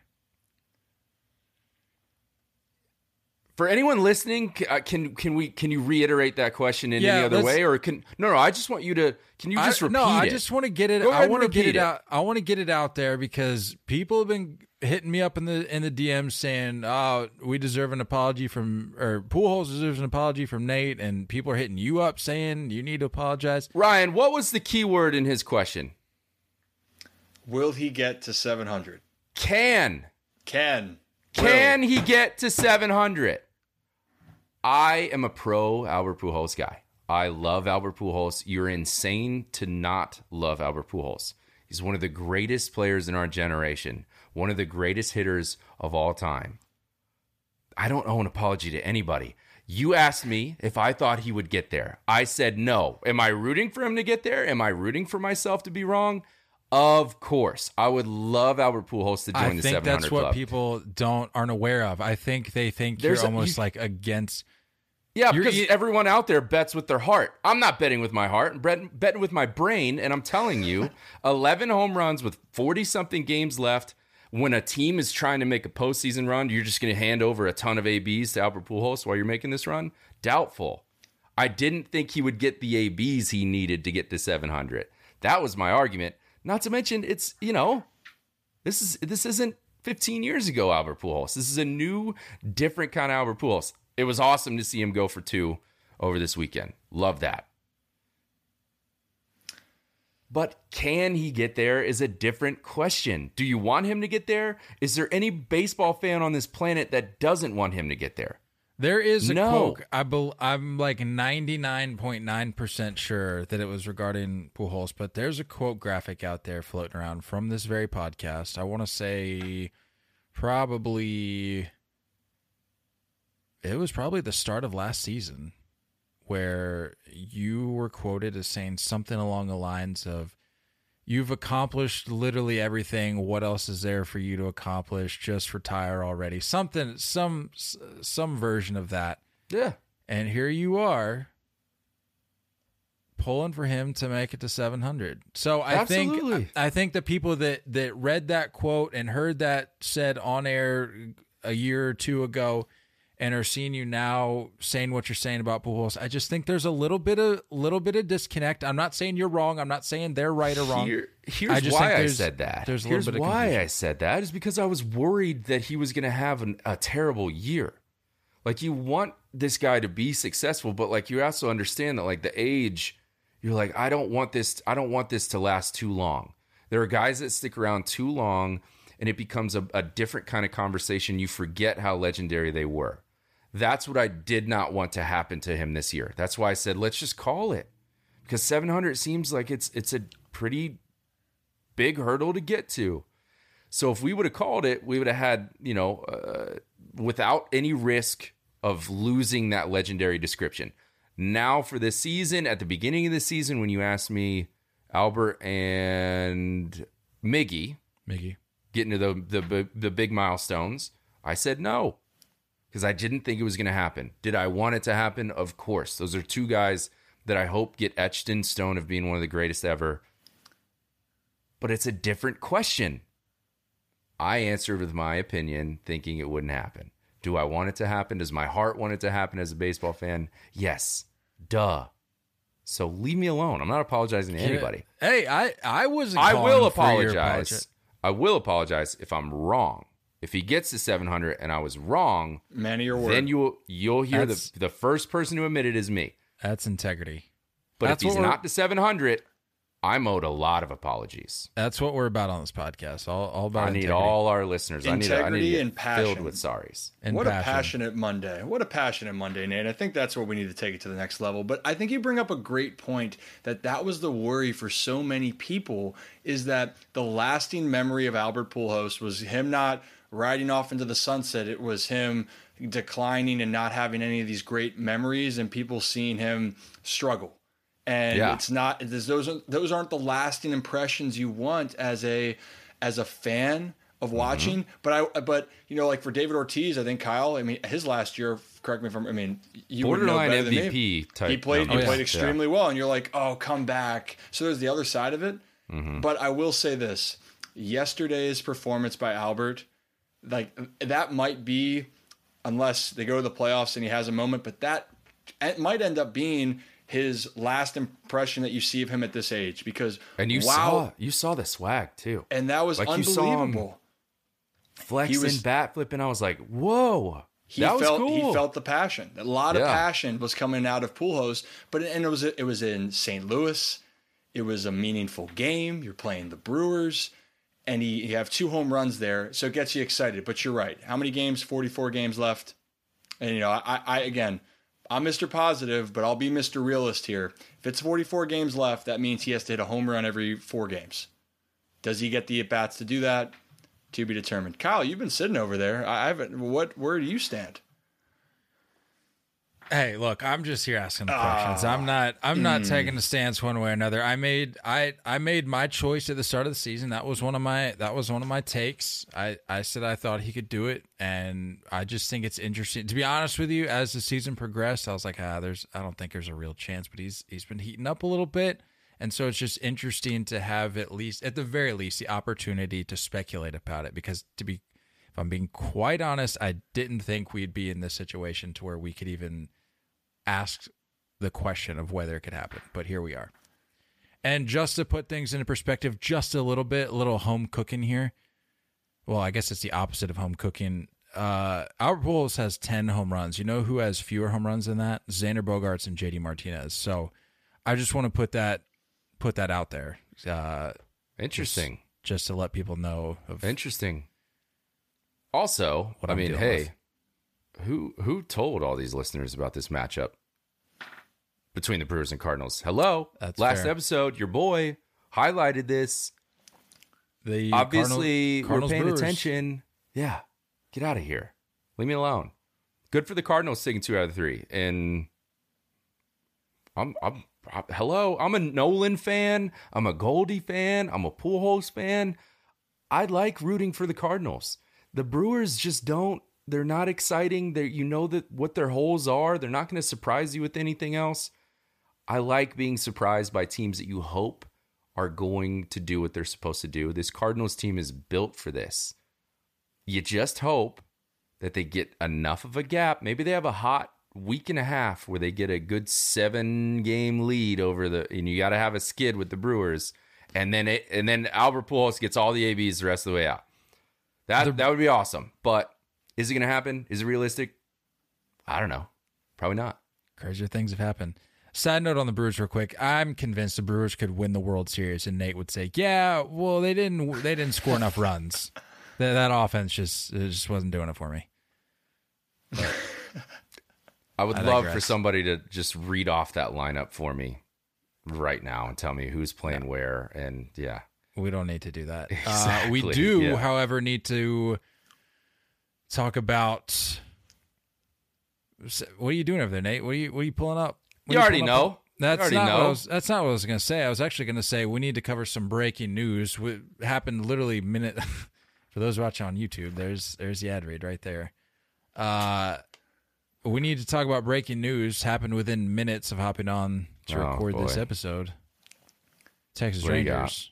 Speaker 4: For anyone listening, uh, can can we can you reiterate that question in
Speaker 3: Yeah,
Speaker 4: any other way, or can no no? I just want you to. Can you just
Speaker 3: I,
Speaker 4: repeat
Speaker 3: no, I
Speaker 4: it?
Speaker 3: just want to get it.
Speaker 4: Go
Speaker 3: I want to get it,
Speaker 4: it.
Speaker 3: out. I want to get it out there because people have been hitting me up in the in the DMs saying, "Oh, we deserve an apology from or Pujols deserves an apology from Nate," and people are hitting you up saying you need to apologize.
Speaker 4: Ryan, what was the key word in his question?
Speaker 5: Will he get to 700?
Speaker 4: Can.
Speaker 5: Can.
Speaker 4: Can will. he get to 700? I am a pro Albert Pujols guy. I love Albert Pujols. You're insane to not love Albert Pujols. He's one of the greatest players in our generation, one of the greatest hitters of all time. I don't owe an apology to anybody. You asked me if I thought he would get there. I said no. Am I rooting for him to get there? Am I rooting for myself to be wrong? Of course, I would love Albert Pujols to join
Speaker 3: I
Speaker 4: the 700 club.
Speaker 3: I think that's what
Speaker 4: club.
Speaker 3: people don't aren't aware of. I think they think There's you're a, almost you, like against.
Speaker 4: Yeah, because you, everyone out there bets with their heart. I'm not betting with my heart. I'm betting, betting with my brain, and I'm telling you, <laughs> 11 home runs with 40 something games left when a team is trying to make a postseason run, you're just going to hand over a ton of ABs to Albert Pujols while you're making this run? Doubtful. I didn't think he would get the ABs he needed to get to 700. That was my argument. Not to mention, it's you know, this is this isn't 15 years ago Albert Pujols. This is a new, different kind of Albert Pujols. It was awesome to see him go for two over this weekend. Love that. But can he get there is a different question. Do you want him to get there? Is there any baseball fan on this planet that doesn't want him to get there?
Speaker 3: There is a no. quote. I be, I'm like 99.9% sure that it was regarding Pujols, but there's a quote graphic out there floating around from this very podcast. I want to say probably it was probably the start of last season where you were quoted as saying something along the lines of you've accomplished literally everything. What else is there for you to accomplish? Just retire already. Something some some version of that.
Speaker 4: Yeah.
Speaker 3: And here you are pulling for him to make it to 700 so i Absolutely. think i think the people that that read that quote and heard that said on air a year or two ago and are seeing you now saying what you're saying about Pujols. I just think there's a little bit of little bit of disconnect. I'm not saying you're wrong. I'm not saying they're right or wrong. Here,
Speaker 4: here's I why I said that. There's a here's why I said that is because I was worried that he was going to have an, a terrible year. Like you want this guy to be successful, but like you also understand that like the age, you're like I don't want this. I don't want this to last too long. There are guys that stick around too long and it becomes a, a, different kind of conversation. You forget how legendary they were. That's what I did not want to happen to him this year. That's why I said let's just call it because 700 seems like it's it's a pretty big hurdle to get to. So if we would have called it, we would have had you know uh, without any risk of losing that legendary description. Now for this season, at the beginning of the season, when you asked me Albert and Miggy,
Speaker 3: Miggy
Speaker 4: getting to the the the big milestones, I said no because I didn't think it was going to happen. Did I want it to happen? Of course. Those are two guys that I hope get etched in stone of being one of the greatest ever. But it's a different question. I answered with my opinion, thinking it wouldn't happen. Do I want it to happen? Does my heart want it to happen as a baseball fan? Yes. Duh. So leave me alone. I'm not apologizing to anybody.
Speaker 3: Hey, I I was.
Speaker 4: I will apologize. I will apologize if I'm wrong. If he gets to 700 and I was wrong,
Speaker 5: man of your word,
Speaker 4: then you'll you'll hear the the first person to admit it is me.
Speaker 3: That's integrity.
Speaker 4: But That's if he's not to 700, I'm owed a lot of apologies.
Speaker 3: That's what we're about on this podcast. All, all about.
Speaker 4: I need
Speaker 3: integrity.
Speaker 4: all our listeners.
Speaker 5: Integrity
Speaker 4: I need, I need
Speaker 5: and passion.
Speaker 4: filled with sorries.
Speaker 5: And what passion. a passionate Monday! What a passionate Monday, Nate. I think that's what we need to take it to the next level. But I think you bring up a great point that that was the worry for so many people is that the lasting memory of Albert Pujols was him not riding off into the sunset. It was him declining and not having any of these great memories and people seeing him struggle. And yeah. it's not those those aren't the lasting impressions you want as a as a fan of mm-hmm. watching. Mm-hmm. But I but you know like for David Ortiz, I think Kyle. I mean his last year. Correct me if I'm. I mean you
Speaker 4: borderline
Speaker 5: know
Speaker 4: MVP than type.
Speaker 5: He played. He played extremely yeah. well, and you're like, oh, come back. So there's the other side of it. Mm-hmm. But I will say this: yesterday's performance by Albert like that might be unless they go to the playoffs and he has a moment, but that it might end up being his last impression that you see of him at this age because
Speaker 4: and you wow, saw you saw the swag too,
Speaker 5: and that was like unbelievable.
Speaker 4: flexing, was, bat flipping. I was like, whoa.
Speaker 5: He
Speaker 4: that
Speaker 5: felt
Speaker 4: cool.
Speaker 5: he felt the passion. A lot of passion was coming out of Pujols, but and it was it was in St. Louis. It was a meaningful game. You're playing the Brewers and he, you have two home runs there, so it gets you excited. But you're right. How many games? 44 games left. And you know, I, I again, I'm Mr. Positive, but I'll be Mr. Realist here. If it's 44 games left, that means he has to hit a home run every four games. Does he get the at bats to do that? To be determined. Kyle, you've been sitting over there. I haven't. What? Where do you stand?
Speaker 3: Hey, look, I'm just here asking the questions. I'm not I'm not
Speaker 5: Mm.
Speaker 3: taking a stance one way or another. I made I I made my choice at the start of the season. That was one of my that was one of my takes. I I said I thought he could do it and I just think it's interesting. To be honest with you, as the season progressed, I was like, ah, there's I don't think there's a real chance, but he's he's been heating up a little bit. And so it's just interesting to have at least at the very least the opportunity to speculate about it because to be if I'm being quite honest, I didn't think we'd be in this situation to where we could even ask the question of whether it could happen. But here we are. And just to put things into perspective, just a little bit, a little home cooking here. Well, I guess it's the opposite of home cooking. Uh, Albert Pujols has 10 home runs. You know who has fewer home runs than that? Xander Bogaerts and JD Martinez. So I just want to put that put that out there. Uh,
Speaker 4: Interesting.
Speaker 3: just to let people know of
Speaker 4: Interesting. Also,
Speaker 3: What
Speaker 4: I
Speaker 3: I'm
Speaker 4: mean, hey, who who told all these listeners about this matchup between the Brewers and Cardinals? Hello,
Speaker 3: That's
Speaker 4: last
Speaker 3: fair.
Speaker 4: episode, your boy highlighted this.
Speaker 3: the
Speaker 4: Obviously,
Speaker 3: Cardinal-
Speaker 4: we're paying
Speaker 3: Brewers.
Speaker 4: attention. Yeah, get out of here. Leave me alone. Good for the Cardinals taking two out of three, and I'm I'm. I- Hello, I'm a Nolan fan. I'm a Goldie fan. I'm a Pujols fan. I like rooting for the Cardinals. The Brewers just don't. They're not exciting. They you know that what their holes are. They're not going to surprise you with anything else. I like being surprised by teams that you hope are going to do what they're supposed to do. This Cardinals team is built for this. You just hope that they get enough of a gap. Maybe they have a hot week and a half where they get a good seven game lead over the, and you got to have a skid with the Brewers, and then it, and then Albert Pujols gets all the ABs the rest of the way out. That that would be awesome. But is it going to happen? Is it realistic? I don't know. Probably not.
Speaker 3: Crazier things have happened. Side note on the Brewers, real quick. I'm convinced the Brewers could win the World Series, and Nate would say, "Yeah, well, they didn't. They didn't score enough runs. <laughs> That, that offense just it just wasn't doing it for me." <laughs>
Speaker 4: I would
Speaker 3: I
Speaker 4: love for somebody to just read off that lineup for me right now and tell me who's playing where. And yeah,
Speaker 3: We don't need to do that. <laughs> Uh, we do,
Speaker 4: yeah.
Speaker 3: however, need to talk about. What are you doing over there, Nate? What are you What are you pulling up? What
Speaker 4: You already
Speaker 3: pulling up?
Speaker 4: know.
Speaker 3: That's not What I
Speaker 4: know.
Speaker 3: was, that's not what I was going to say. I was actually going to say we need to cover some breaking news. What happened literally minute <laughs> for those watching on YouTube. There's there's the ad read right there. Uh, we need to talk about breaking news. Happened within minutes of hopping on to
Speaker 4: Oh,
Speaker 3: record this episode. Texas
Speaker 4: What do you got?
Speaker 3: Rangers.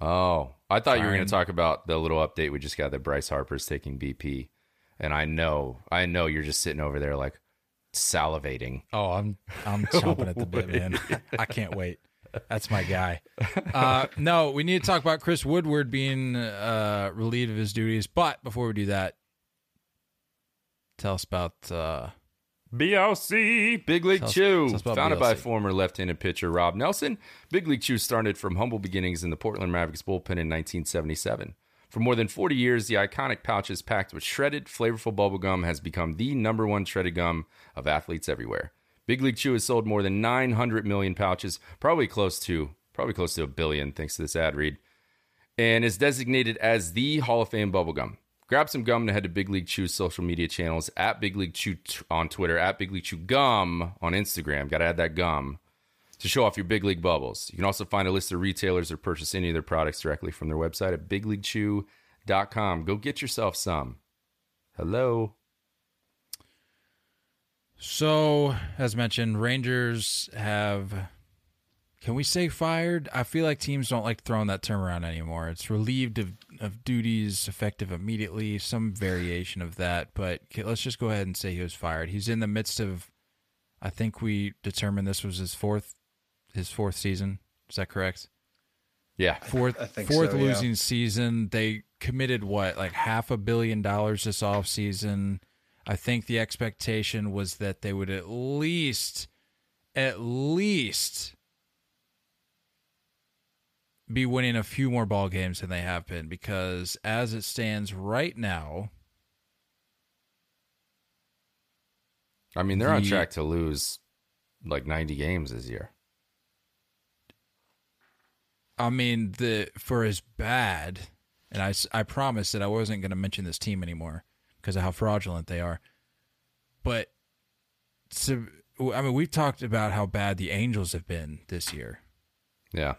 Speaker 4: Oh, I thought you were going to talk about the little update we just got that Bryce Harper's taking BP. And I know, I know you're just sitting over there like salivating.
Speaker 3: Oh, I'm I'm <laughs> chomping at the bit, man. I can't wait. That's my guy. Uh, no, we need to talk about Chris Woodward being uh, relieved of his duties. But before we do that, tell us about uh,
Speaker 4: BLC, Big League
Speaker 3: Tell
Speaker 4: Chew.
Speaker 3: tell us about
Speaker 4: Founded by former left handed pitcher Rob Nelson, Big League Chew started from humble beginnings in the Portland Mavericks bullpen in 1977. For more than 40 years, the iconic pouches packed with shredded, flavorful bubblegum has become the number one shredded gum of athletes everywhere. Big League Chew has sold more than 900 million pouches, probably close to probably close to a billion thanks to this ad read, and is designated as the Hall of Fame bubblegum. Grab some gum and head to Big League Chew's social media channels at Big League Chew on Twitter, at Big League Chew Gum on Instagram. Got to add that gum to show off your Big League bubbles. You can also find a list of retailers or purchase any of their products directly from their website at bigleaguechew.com. Go get yourself some. Hello.
Speaker 3: So, as mentioned, Rangers have. Can we say fired? I feel like teams don't like throwing that term around anymore. It's relieved of, of duties, effective immediately, some variation of that. But let's just go ahead and say he was fired. He's in the midst of. I think we determined this was his fourth, his fourth season. Is that correct?
Speaker 4: Yeah.
Speaker 3: Fourth,
Speaker 5: I think
Speaker 3: fourth
Speaker 5: so, yeah.
Speaker 3: losing season. They committed what, like half a billion dollars this offseason. I think the expectation was that they would at least, at least be winning a few more ball games than they have been because as it stands right now,
Speaker 4: I mean, they're on track to lose like 90 games this year.
Speaker 3: I mean, the for as bad, and I I promised that I wasn't going to mention this team anymore because of how fraudulent they are. But so, I mean, we've talked about how bad the Angels have been this year.
Speaker 4: Yeah.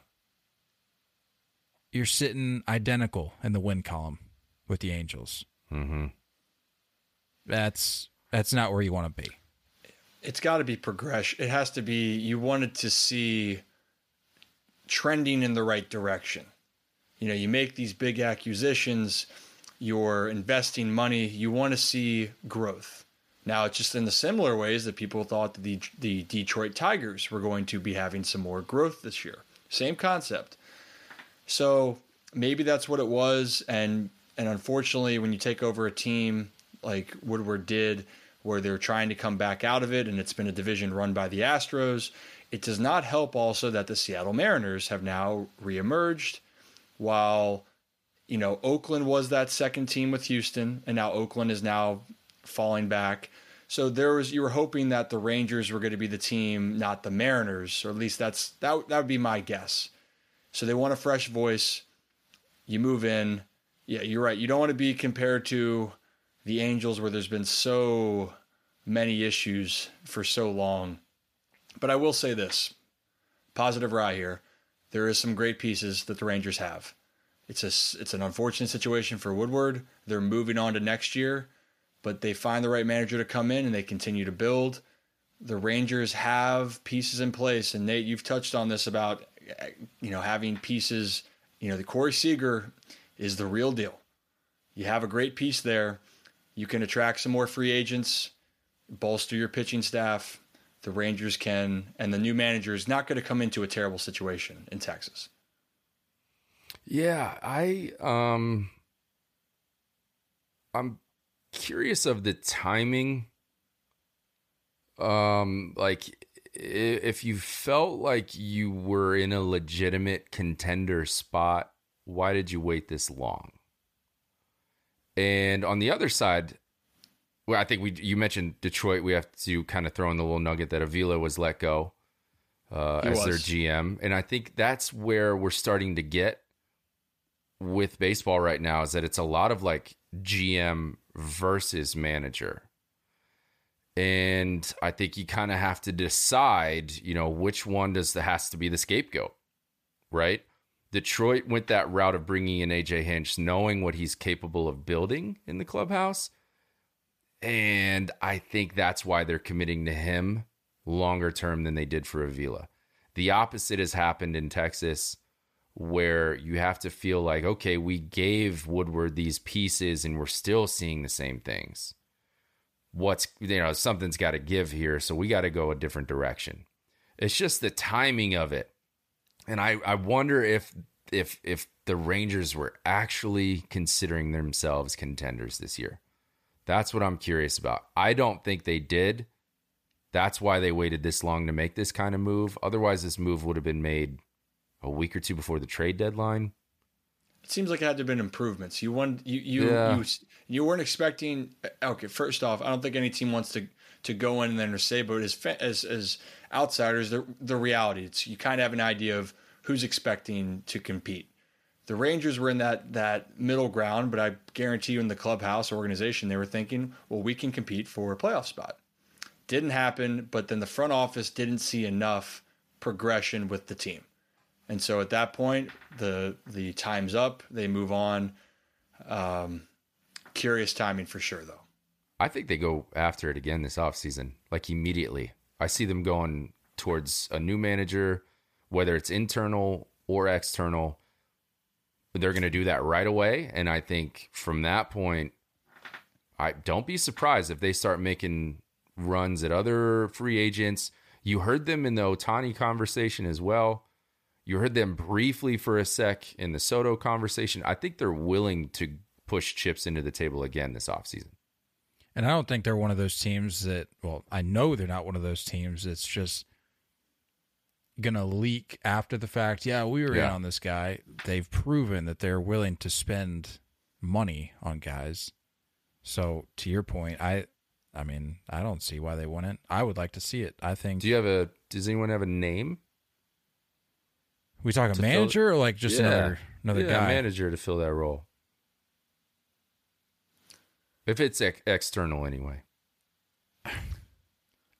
Speaker 3: You're sitting identical in the win column with the Angels.
Speaker 4: Mm-hmm.
Speaker 3: That's that's not where you want to be.
Speaker 5: it's got to be progression. It has to be you wanted to see trending in the right direction. You know, you make these big acquisitions, you're investing money, you want to see growth. Now, it's just in the similar ways that people thought that the the Detroit Tigers were going to be having some more growth this year. Same concept. So maybe that's what it was, and and unfortunately, when you take over a team like Woodward did, where they're trying to come back out of it, and it's been a division run by the Astros, it does not help also that the Seattle Mariners have now reemerged, while you know Oakland was that second team with Houston, and now Oakland is now falling back. So there was you were hoping that the Rangers were going to be the team, not the Mariners, or at least that's that that would be my guess. So they want a fresh voice. You move in. Yeah, you're right. You don't want to be compared to the Angels where there's been so many issues for so long. But I will say this positive rye here. There is some great pieces that the Rangers have. It's a it's an unfortunate situation for Woodward. They're moving on to next year, but they find the right manager to come in and they continue to build. The Rangers have pieces in place, and Nate, you've touched on this about you know having pieces. You know, the Corey Seager is the real deal. You have a great piece there. You can attract some more free agents, bolster your pitching staff. The Rangers can, and the new manager is not going to come into a terrible situation in Texas.
Speaker 4: Yeah, I um I'm curious of the timing. Um like if you felt like you were in a legitimate contender spot, why did you wait this long? And on the other side, well, I think we you mentioned Detroit. We have to kind of throw in the little nugget that Avila was let go uh, as their. GM, and I think that's where we're starting to get with baseball right now is that it's a lot of like GM versus manager. And I think you kind of have to decide, you know, which one does the has to be the scapegoat, right? Detroit went that route of bringing in AJ Hinch, knowing what he's capable of building in the clubhouse. And I think that's why they're committing to him longer term than they did for Avila. The opposite has happened in Texas where you have to feel like, okay, we gave Woodward these pieces and we're still seeing the same things. What's, you know, something's got to give here. So we got to go a different direction. It's just the timing of it. And I, I wonder if, if, if the Rangers were actually considering themselves contenders this year. That's what I'm curious about. I don't think they did. That's why they waited this long to make this kind of move. Otherwise, this move would have been made a week or two before the trade deadline.
Speaker 5: It seems like it had to have been improvements. You want you you
Speaker 4: Yeah.
Speaker 5: you you weren't expecting. Okay, first off, I don't think any team wants to to go in there and say, but as as as outsiders, the the reality it's you kind of have an idea of who's expecting to compete. The Rangers were in that that middle ground, but I guarantee you, in the clubhouse organization, they were thinking, well, we can compete for a playoff spot. Didn't happen, but then the front office didn't see enough progression with the team. And so at that point, the the time's up. They move on. Um, curious timing for sure, though.
Speaker 4: I think they go after it again this offseason, like immediately. I see them going towards a new manager, whether it's internal or external. They're going to do that right away. And I think from that point, I don't be surprised if they start making runs at other free agents. You heard them in the Ohtani conversation as well. You heard them briefly for a sec in the Soto conversation. I think they're willing to push chips into the table again this offseason.
Speaker 3: And I don't think they're one of those teams that, well, I know they're not one of those teams that's just gonna leak after the fact. Yeah, we were in on this guy. They've proven that they're willing to spend money on guys. So to your point, I, I mean, I don't see why they wouldn't. I would like to see it. I think.
Speaker 4: Do you have a? Does anyone have a name?
Speaker 3: We talking
Speaker 4: to fill-
Speaker 3: manager or like just
Speaker 4: Yeah.
Speaker 3: another another
Speaker 4: yeah,
Speaker 3: guy?
Speaker 4: manager to fill that role. If it's ex- external, anyway. <sighs>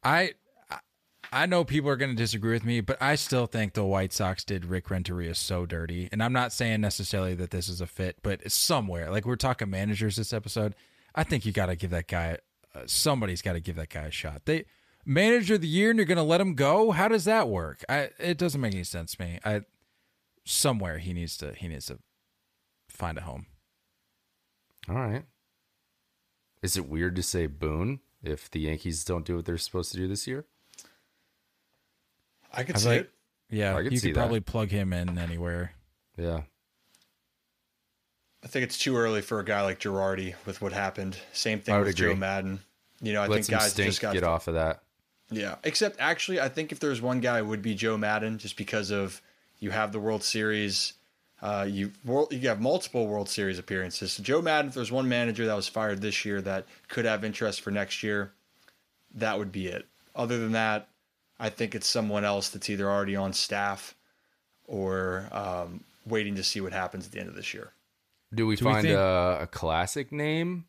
Speaker 3: I I- I know people are going to disagree with me, but I still think the White Sox did Rick Renteria so dirty. And I'm not saying necessarily that this is a fit, but it's somewhere. Like we're talking managers this episode. I think you got to give that guy uh, somebody's got to give that guy a shot. They manager of the year and you're going to let him go? How does that work? I it doesn't make any sense to me. I somewhere he needs to he needs to find a home.
Speaker 4: All right. Is it weird to say Boone if the Yankees don't do what they're supposed to do this year?
Speaker 5: I could
Speaker 3: I
Speaker 5: see
Speaker 3: like-
Speaker 5: it.
Speaker 3: Yeah,
Speaker 4: I could
Speaker 3: you
Speaker 4: see
Speaker 3: could
Speaker 4: that.
Speaker 3: probably plug him in anywhere.
Speaker 4: Yeah.
Speaker 5: I think it's too early for a guy like Girardi with what happened. Same thing with
Speaker 4: agree.
Speaker 5: Joe Maddon. You know, I
Speaker 4: Let
Speaker 5: think guys
Speaker 4: stink
Speaker 5: just got
Speaker 4: get off of that.
Speaker 5: Yeah, except actually, I think if there's one guy, it would be Joe Maddon, just because of you have the World Series, uh, you world, you have multiple World Series appearances. So Joe Maddon, if there's one manager that was fired this year that could have interest for next year, that would be it. Other than that, I think it's someone else that's either already on staff or um, waiting to see what happens at the end of this year.
Speaker 4: Do we
Speaker 3: Do we
Speaker 4: find
Speaker 3: think-
Speaker 4: a, a classic name?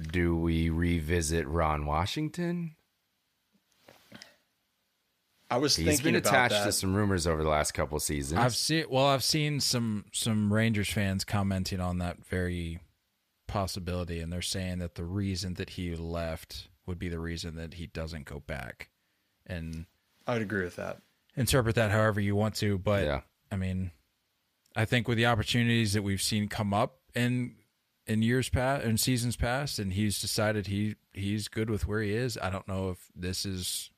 Speaker 4: Do we revisit Ron Washington?
Speaker 5: I was
Speaker 4: He's
Speaker 5: thinking
Speaker 4: been
Speaker 5: about
Speaker 4: attached
Speaker 5: that.
Speaker 4: to some rumors over the last couple seasons.
Speaker 3: I've seen well, I've seen some some Rangers fans commenting on that very possibility, and they're saying that the reason that he left would be the reason that he doesn't go back, and
Speaker 5: I would agree with that.
Speaker 3: interpret that however you want to. But
Speaker 4: Yeah.
Speaker 3: I mean, I think with the opportunities that we've seen come up in in years past in seasons past, and he's decided he he's good with where he is. I don't know if this is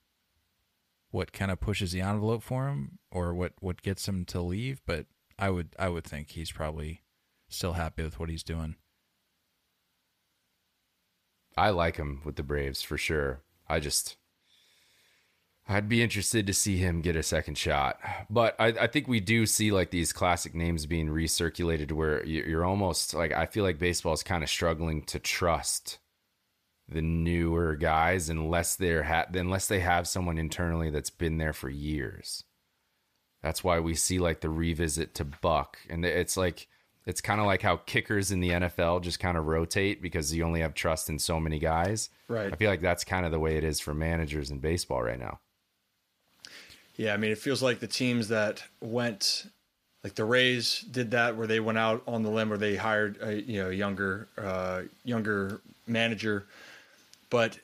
Speaker 3: what kind of pushes the envelope for him or what what gets him to leave, but I would I would think he's probably still happy with what he's doing.
Speaker 4: I like him with the Braves for sure. I just, I'd be interested to see him get a second shot. But I, I think we do see like these classic names being recirculated where you- you're almost like, I feel like baseball is kind of struggling to trust the newer guys unless they're ha- unless they have someone internally that's been there for years. That's why we see like the revisit to Buck, and it's like it's kind of like how kickers in the NFL just kind of rotate because you only have trust in so many guys.
Speaker 5: Right.
Speaker 4: I feel like that's kind of the way it is for managers in baseball right now.
Speaker 5: Yeah, I mean, it feels like the teams that went, like the Rays did that, where they went out on the limb, where they hired a you know younger, uh, younger manager. But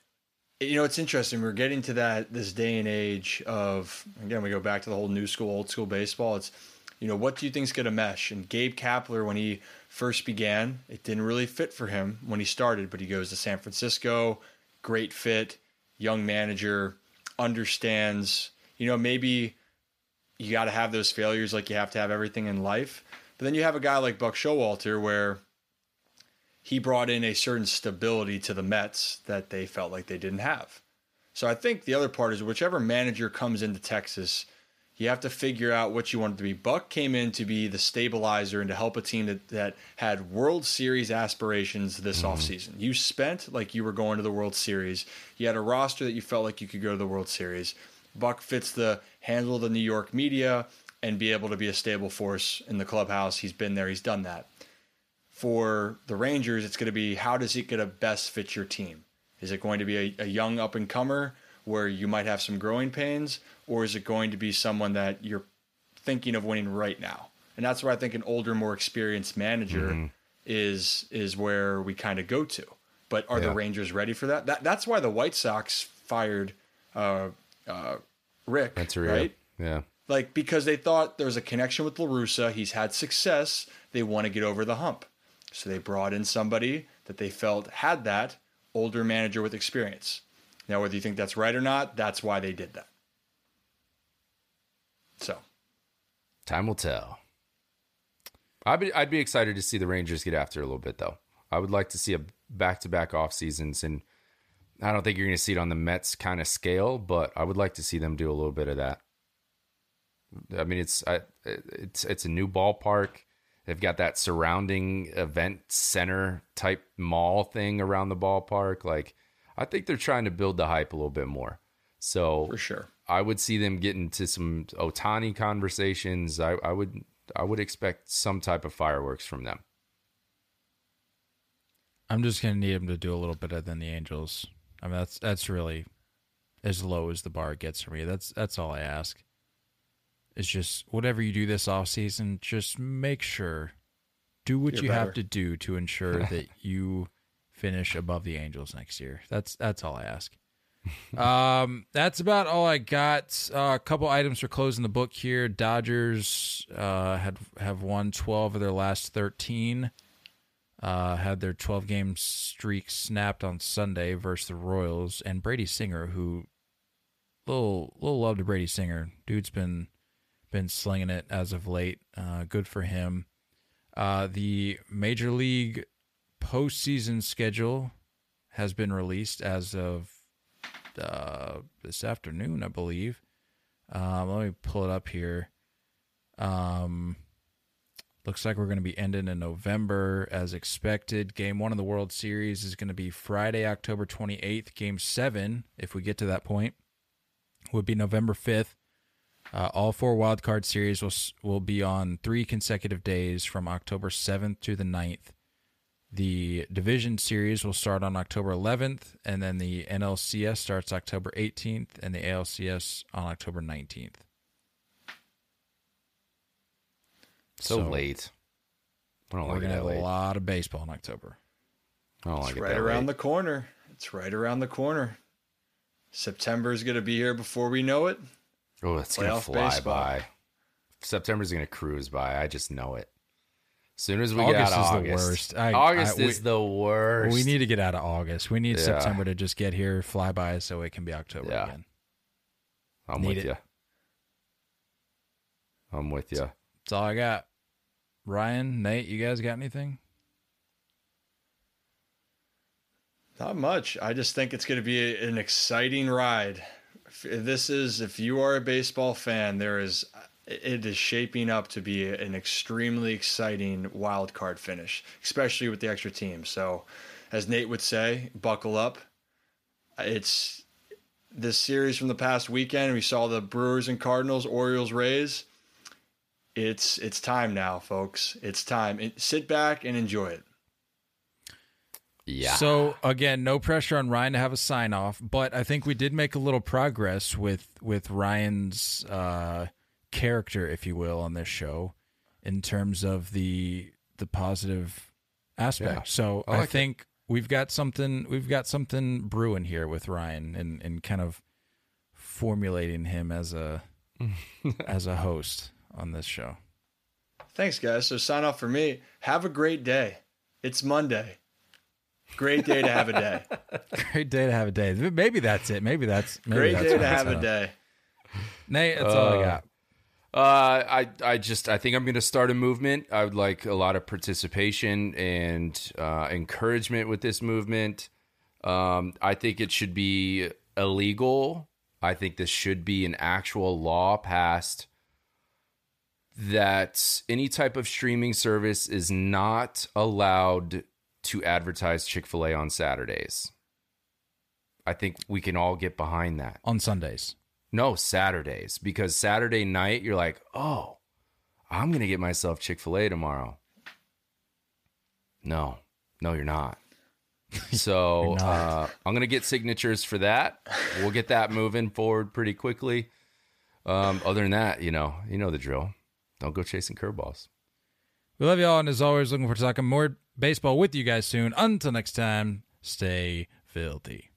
Speaker 5: you know, it's interesting. We're getting to that this day and age of again, we go back to the whole new school, old school baseball. It's you know, what do you think's going to mesh? And Gabe Kapler, when he first began, it didn't really fit for him when he started, but he goes to San Francisco, great fit, young manager, understands, you know, maybe you got to have those failures like you have to have everything in life. But then you have a guy like Buck Showalter where he brought in a certain stability to the Mets that they felt like they didn't have. So I think the other part is whichever manager comes into Texas, you have to figure out what you want it to be. Buck came in to be the stabilizer and to help a team that, that had World Series aspirations this mm-hmm. offseason. You spent like you were going to the World Series. You had a roster that you felt like you could go to the World Series. Buck fits the handle of the New York media and be able to be a stable force in the clubhouse. He's been there, he's done that. For the Rangers, it's going to be how does it going to best fit your team? Is it going to be a, a young up and comer where you might have some growing pains, or is it going to be someone that you're thinking of winning right now? And that's where I think an older, more experienced manager is is where we kind of go to. But are the Rangers ready for that? that? That's why the White Sox fired uh, uh, Rick,
Speaker 4: That's
Speaker 5: right?
Speaker 4: Yeah.
Speaker 5: Like because they thought there was a connection with La Russa. He's had success. They want to get over the hump, so they brought in somebody that they felt had that older manager with experience. Now, whether you think that's right or not, that's why they did that. So
Speaker 4: Time will tell. I'd be I'd be excited to see the Rangers get after a little bit though. I would like to see a back to back off seasons and I don't think you're going to see it on the Mets kind of scale, but I would like to see them do a little bit of that. I mean, it's I, it's it's a new ballpark. They've got that surrounding event center type mall thing around the ballpark. Like, I think they're trying to build the hype a little bit more. So
Speaker 5: For sure.
Speaker 4: I would see them get into some Ohtani conversations. I, I would I would expect some type of fireworks from them.
Speaker 3: I'm just gonna need them to do a little better than the Angels. I mean, that's that's really as low as the bar gets for me. That's that's all I ask. It's just whatever you do this off season, just make sure do what
Speaker 5: You're
Speaker 3: you have to do to ensure <laughs> that you finish above the Angels next year. That's that's all I ask. <laughs> um, that's about all I got. Uh, a couple items for closing the book here. Dodgers uh, had have won twelve of their last thirteen. Uh, had their twelve game streak snapped on Sunday versus the Royals and Brady Singer, who little little love to Brady Singer. Dude's been been slinging it as of late. Uh, good for him. Uh, the Major League postseason schedule has been released as of uh, this afternoon, I believe. Um, let me pull it up here. Um, looks like we're going to be ending in November as expected. Game one of the World Series is going to be Friday, October 28th. Game seven, if we get to that point, would be November 5th. Uh, all four wild card series will will be on three consecutive days from October 7th to the 9th. The division series will start on October 11th, and then the NLCS starts October 18th, and the ALCS on October 19th.
Speaker 4: So,
Speaker 3: So,
Speaker 4: late. I don't
Speaker 3: We're
Speaker 4: like it
Speaker 3: gonna
Speaker 4: that
Speaker 3: have a lot of baseball in October.
Speaker 4: I don't like
Speaker 5: It's
Speaker 4: it
Speaker 5: right
Speaker 4: that
Speaker 5: around
Speaker 4: late.
Speaker 5: the corner. It's right around the corner. September is going to be here before we know it.
Speaker 4: Oh, it's gonna
Speaker 5: Playoff
Speaker 4: fly
Speaker 5: baseball.
Speaker 4: by. September's gonna cruise by. I just know it. As soon as we
Speaker 3: August
Speaker 4: get out of
Speaker 3: is the
Speaker 4: August,
Speaker 3: worst. I-
Speaker 4: August
Speaker 3: I- we-
Speaker 4: is the worst.
Speaker 3: We need to get out of August. We need
Speaker 4: Yeah.
Speaker 3: September to just get here, fly by, so it can be October
Speaker 4: Yeah.
Speaker 3: again.
Speaker 4: I'm
Speaker 3: need
Speaker 4: with
Speaker 3: it.
Speaker 4: you. I'm with you.
Speaker 3: That's all I got. Ryan, Nate, you guys got anything?
Speaker 5: Not much. I just think it's going to be an exciting ride. This is, if you are a baseball fan, there is, it is shaping up to be an extremely exciting wild card finish, especially with the extra team. So, as Nate would say, buckle up. It's this series from the past weekend. We saw the Brewers and Cardinals, Orioles, Rays. It's it's time now, folks. It's time. It- sit back and enjoy it.
Speaker 4: Yeah.
Speaker 3: So again, no pressure on Ryan to have a sign off, but I think we did make a little progress with with Ryan's uh, character, if you will, on this show, in terms of the the positive aspect.
Speaker 4: Yeah.
Speaker 3: So
Speaker 4: I
Speaker 3: I,
Speaker 4: like it.
Speaker 3: think we've got something we've got something brewing here with Ryan, and and kind of formulating him as a <laughs> as a host on this show.
Speaker 5: Thanks, guys. So sign off for me. Have a great day. It's Monday. Great day to have a day. <laughs>
Speaker 3: Great day to have a day. Maybe that's it. Maybe that's maybe
Speaker 5: Great
Speaker 3: that's
Speaker 5: day to have a day.
Speaker 3: Nate, that's all I
Speaker 4: Uh,
Speaker 3: got.
Speaker 4: Uh, I I just I think I'm going to start a movement. I would like a lot of participation and uh, encouragement with this movement. Um, I think it should be illegal. I think this should be an actual law passed that any type of streaming service is not allowed to advertise Chick Fil A on Saturdays. I think we can all get behind that.
Speaker 3: On Sundays.
Speaker 4: No, Saturdays. Because Saturday night, you're like, oh, I'm going to get myself Chick fil A tomorrow. No, no, you're not. <laughs> So
Speaker 3: You're not.
Speaker 4: Uh, I'm going to get signatures for that. We'll get that moving forward pretty quickly. Um, other than that, you know, you know the drill. Don't go chasing curveballs.
Speaker 3: We love y'all, and as always, looking forward to talking more baseball with you guys soon. Until next time, stay filthy.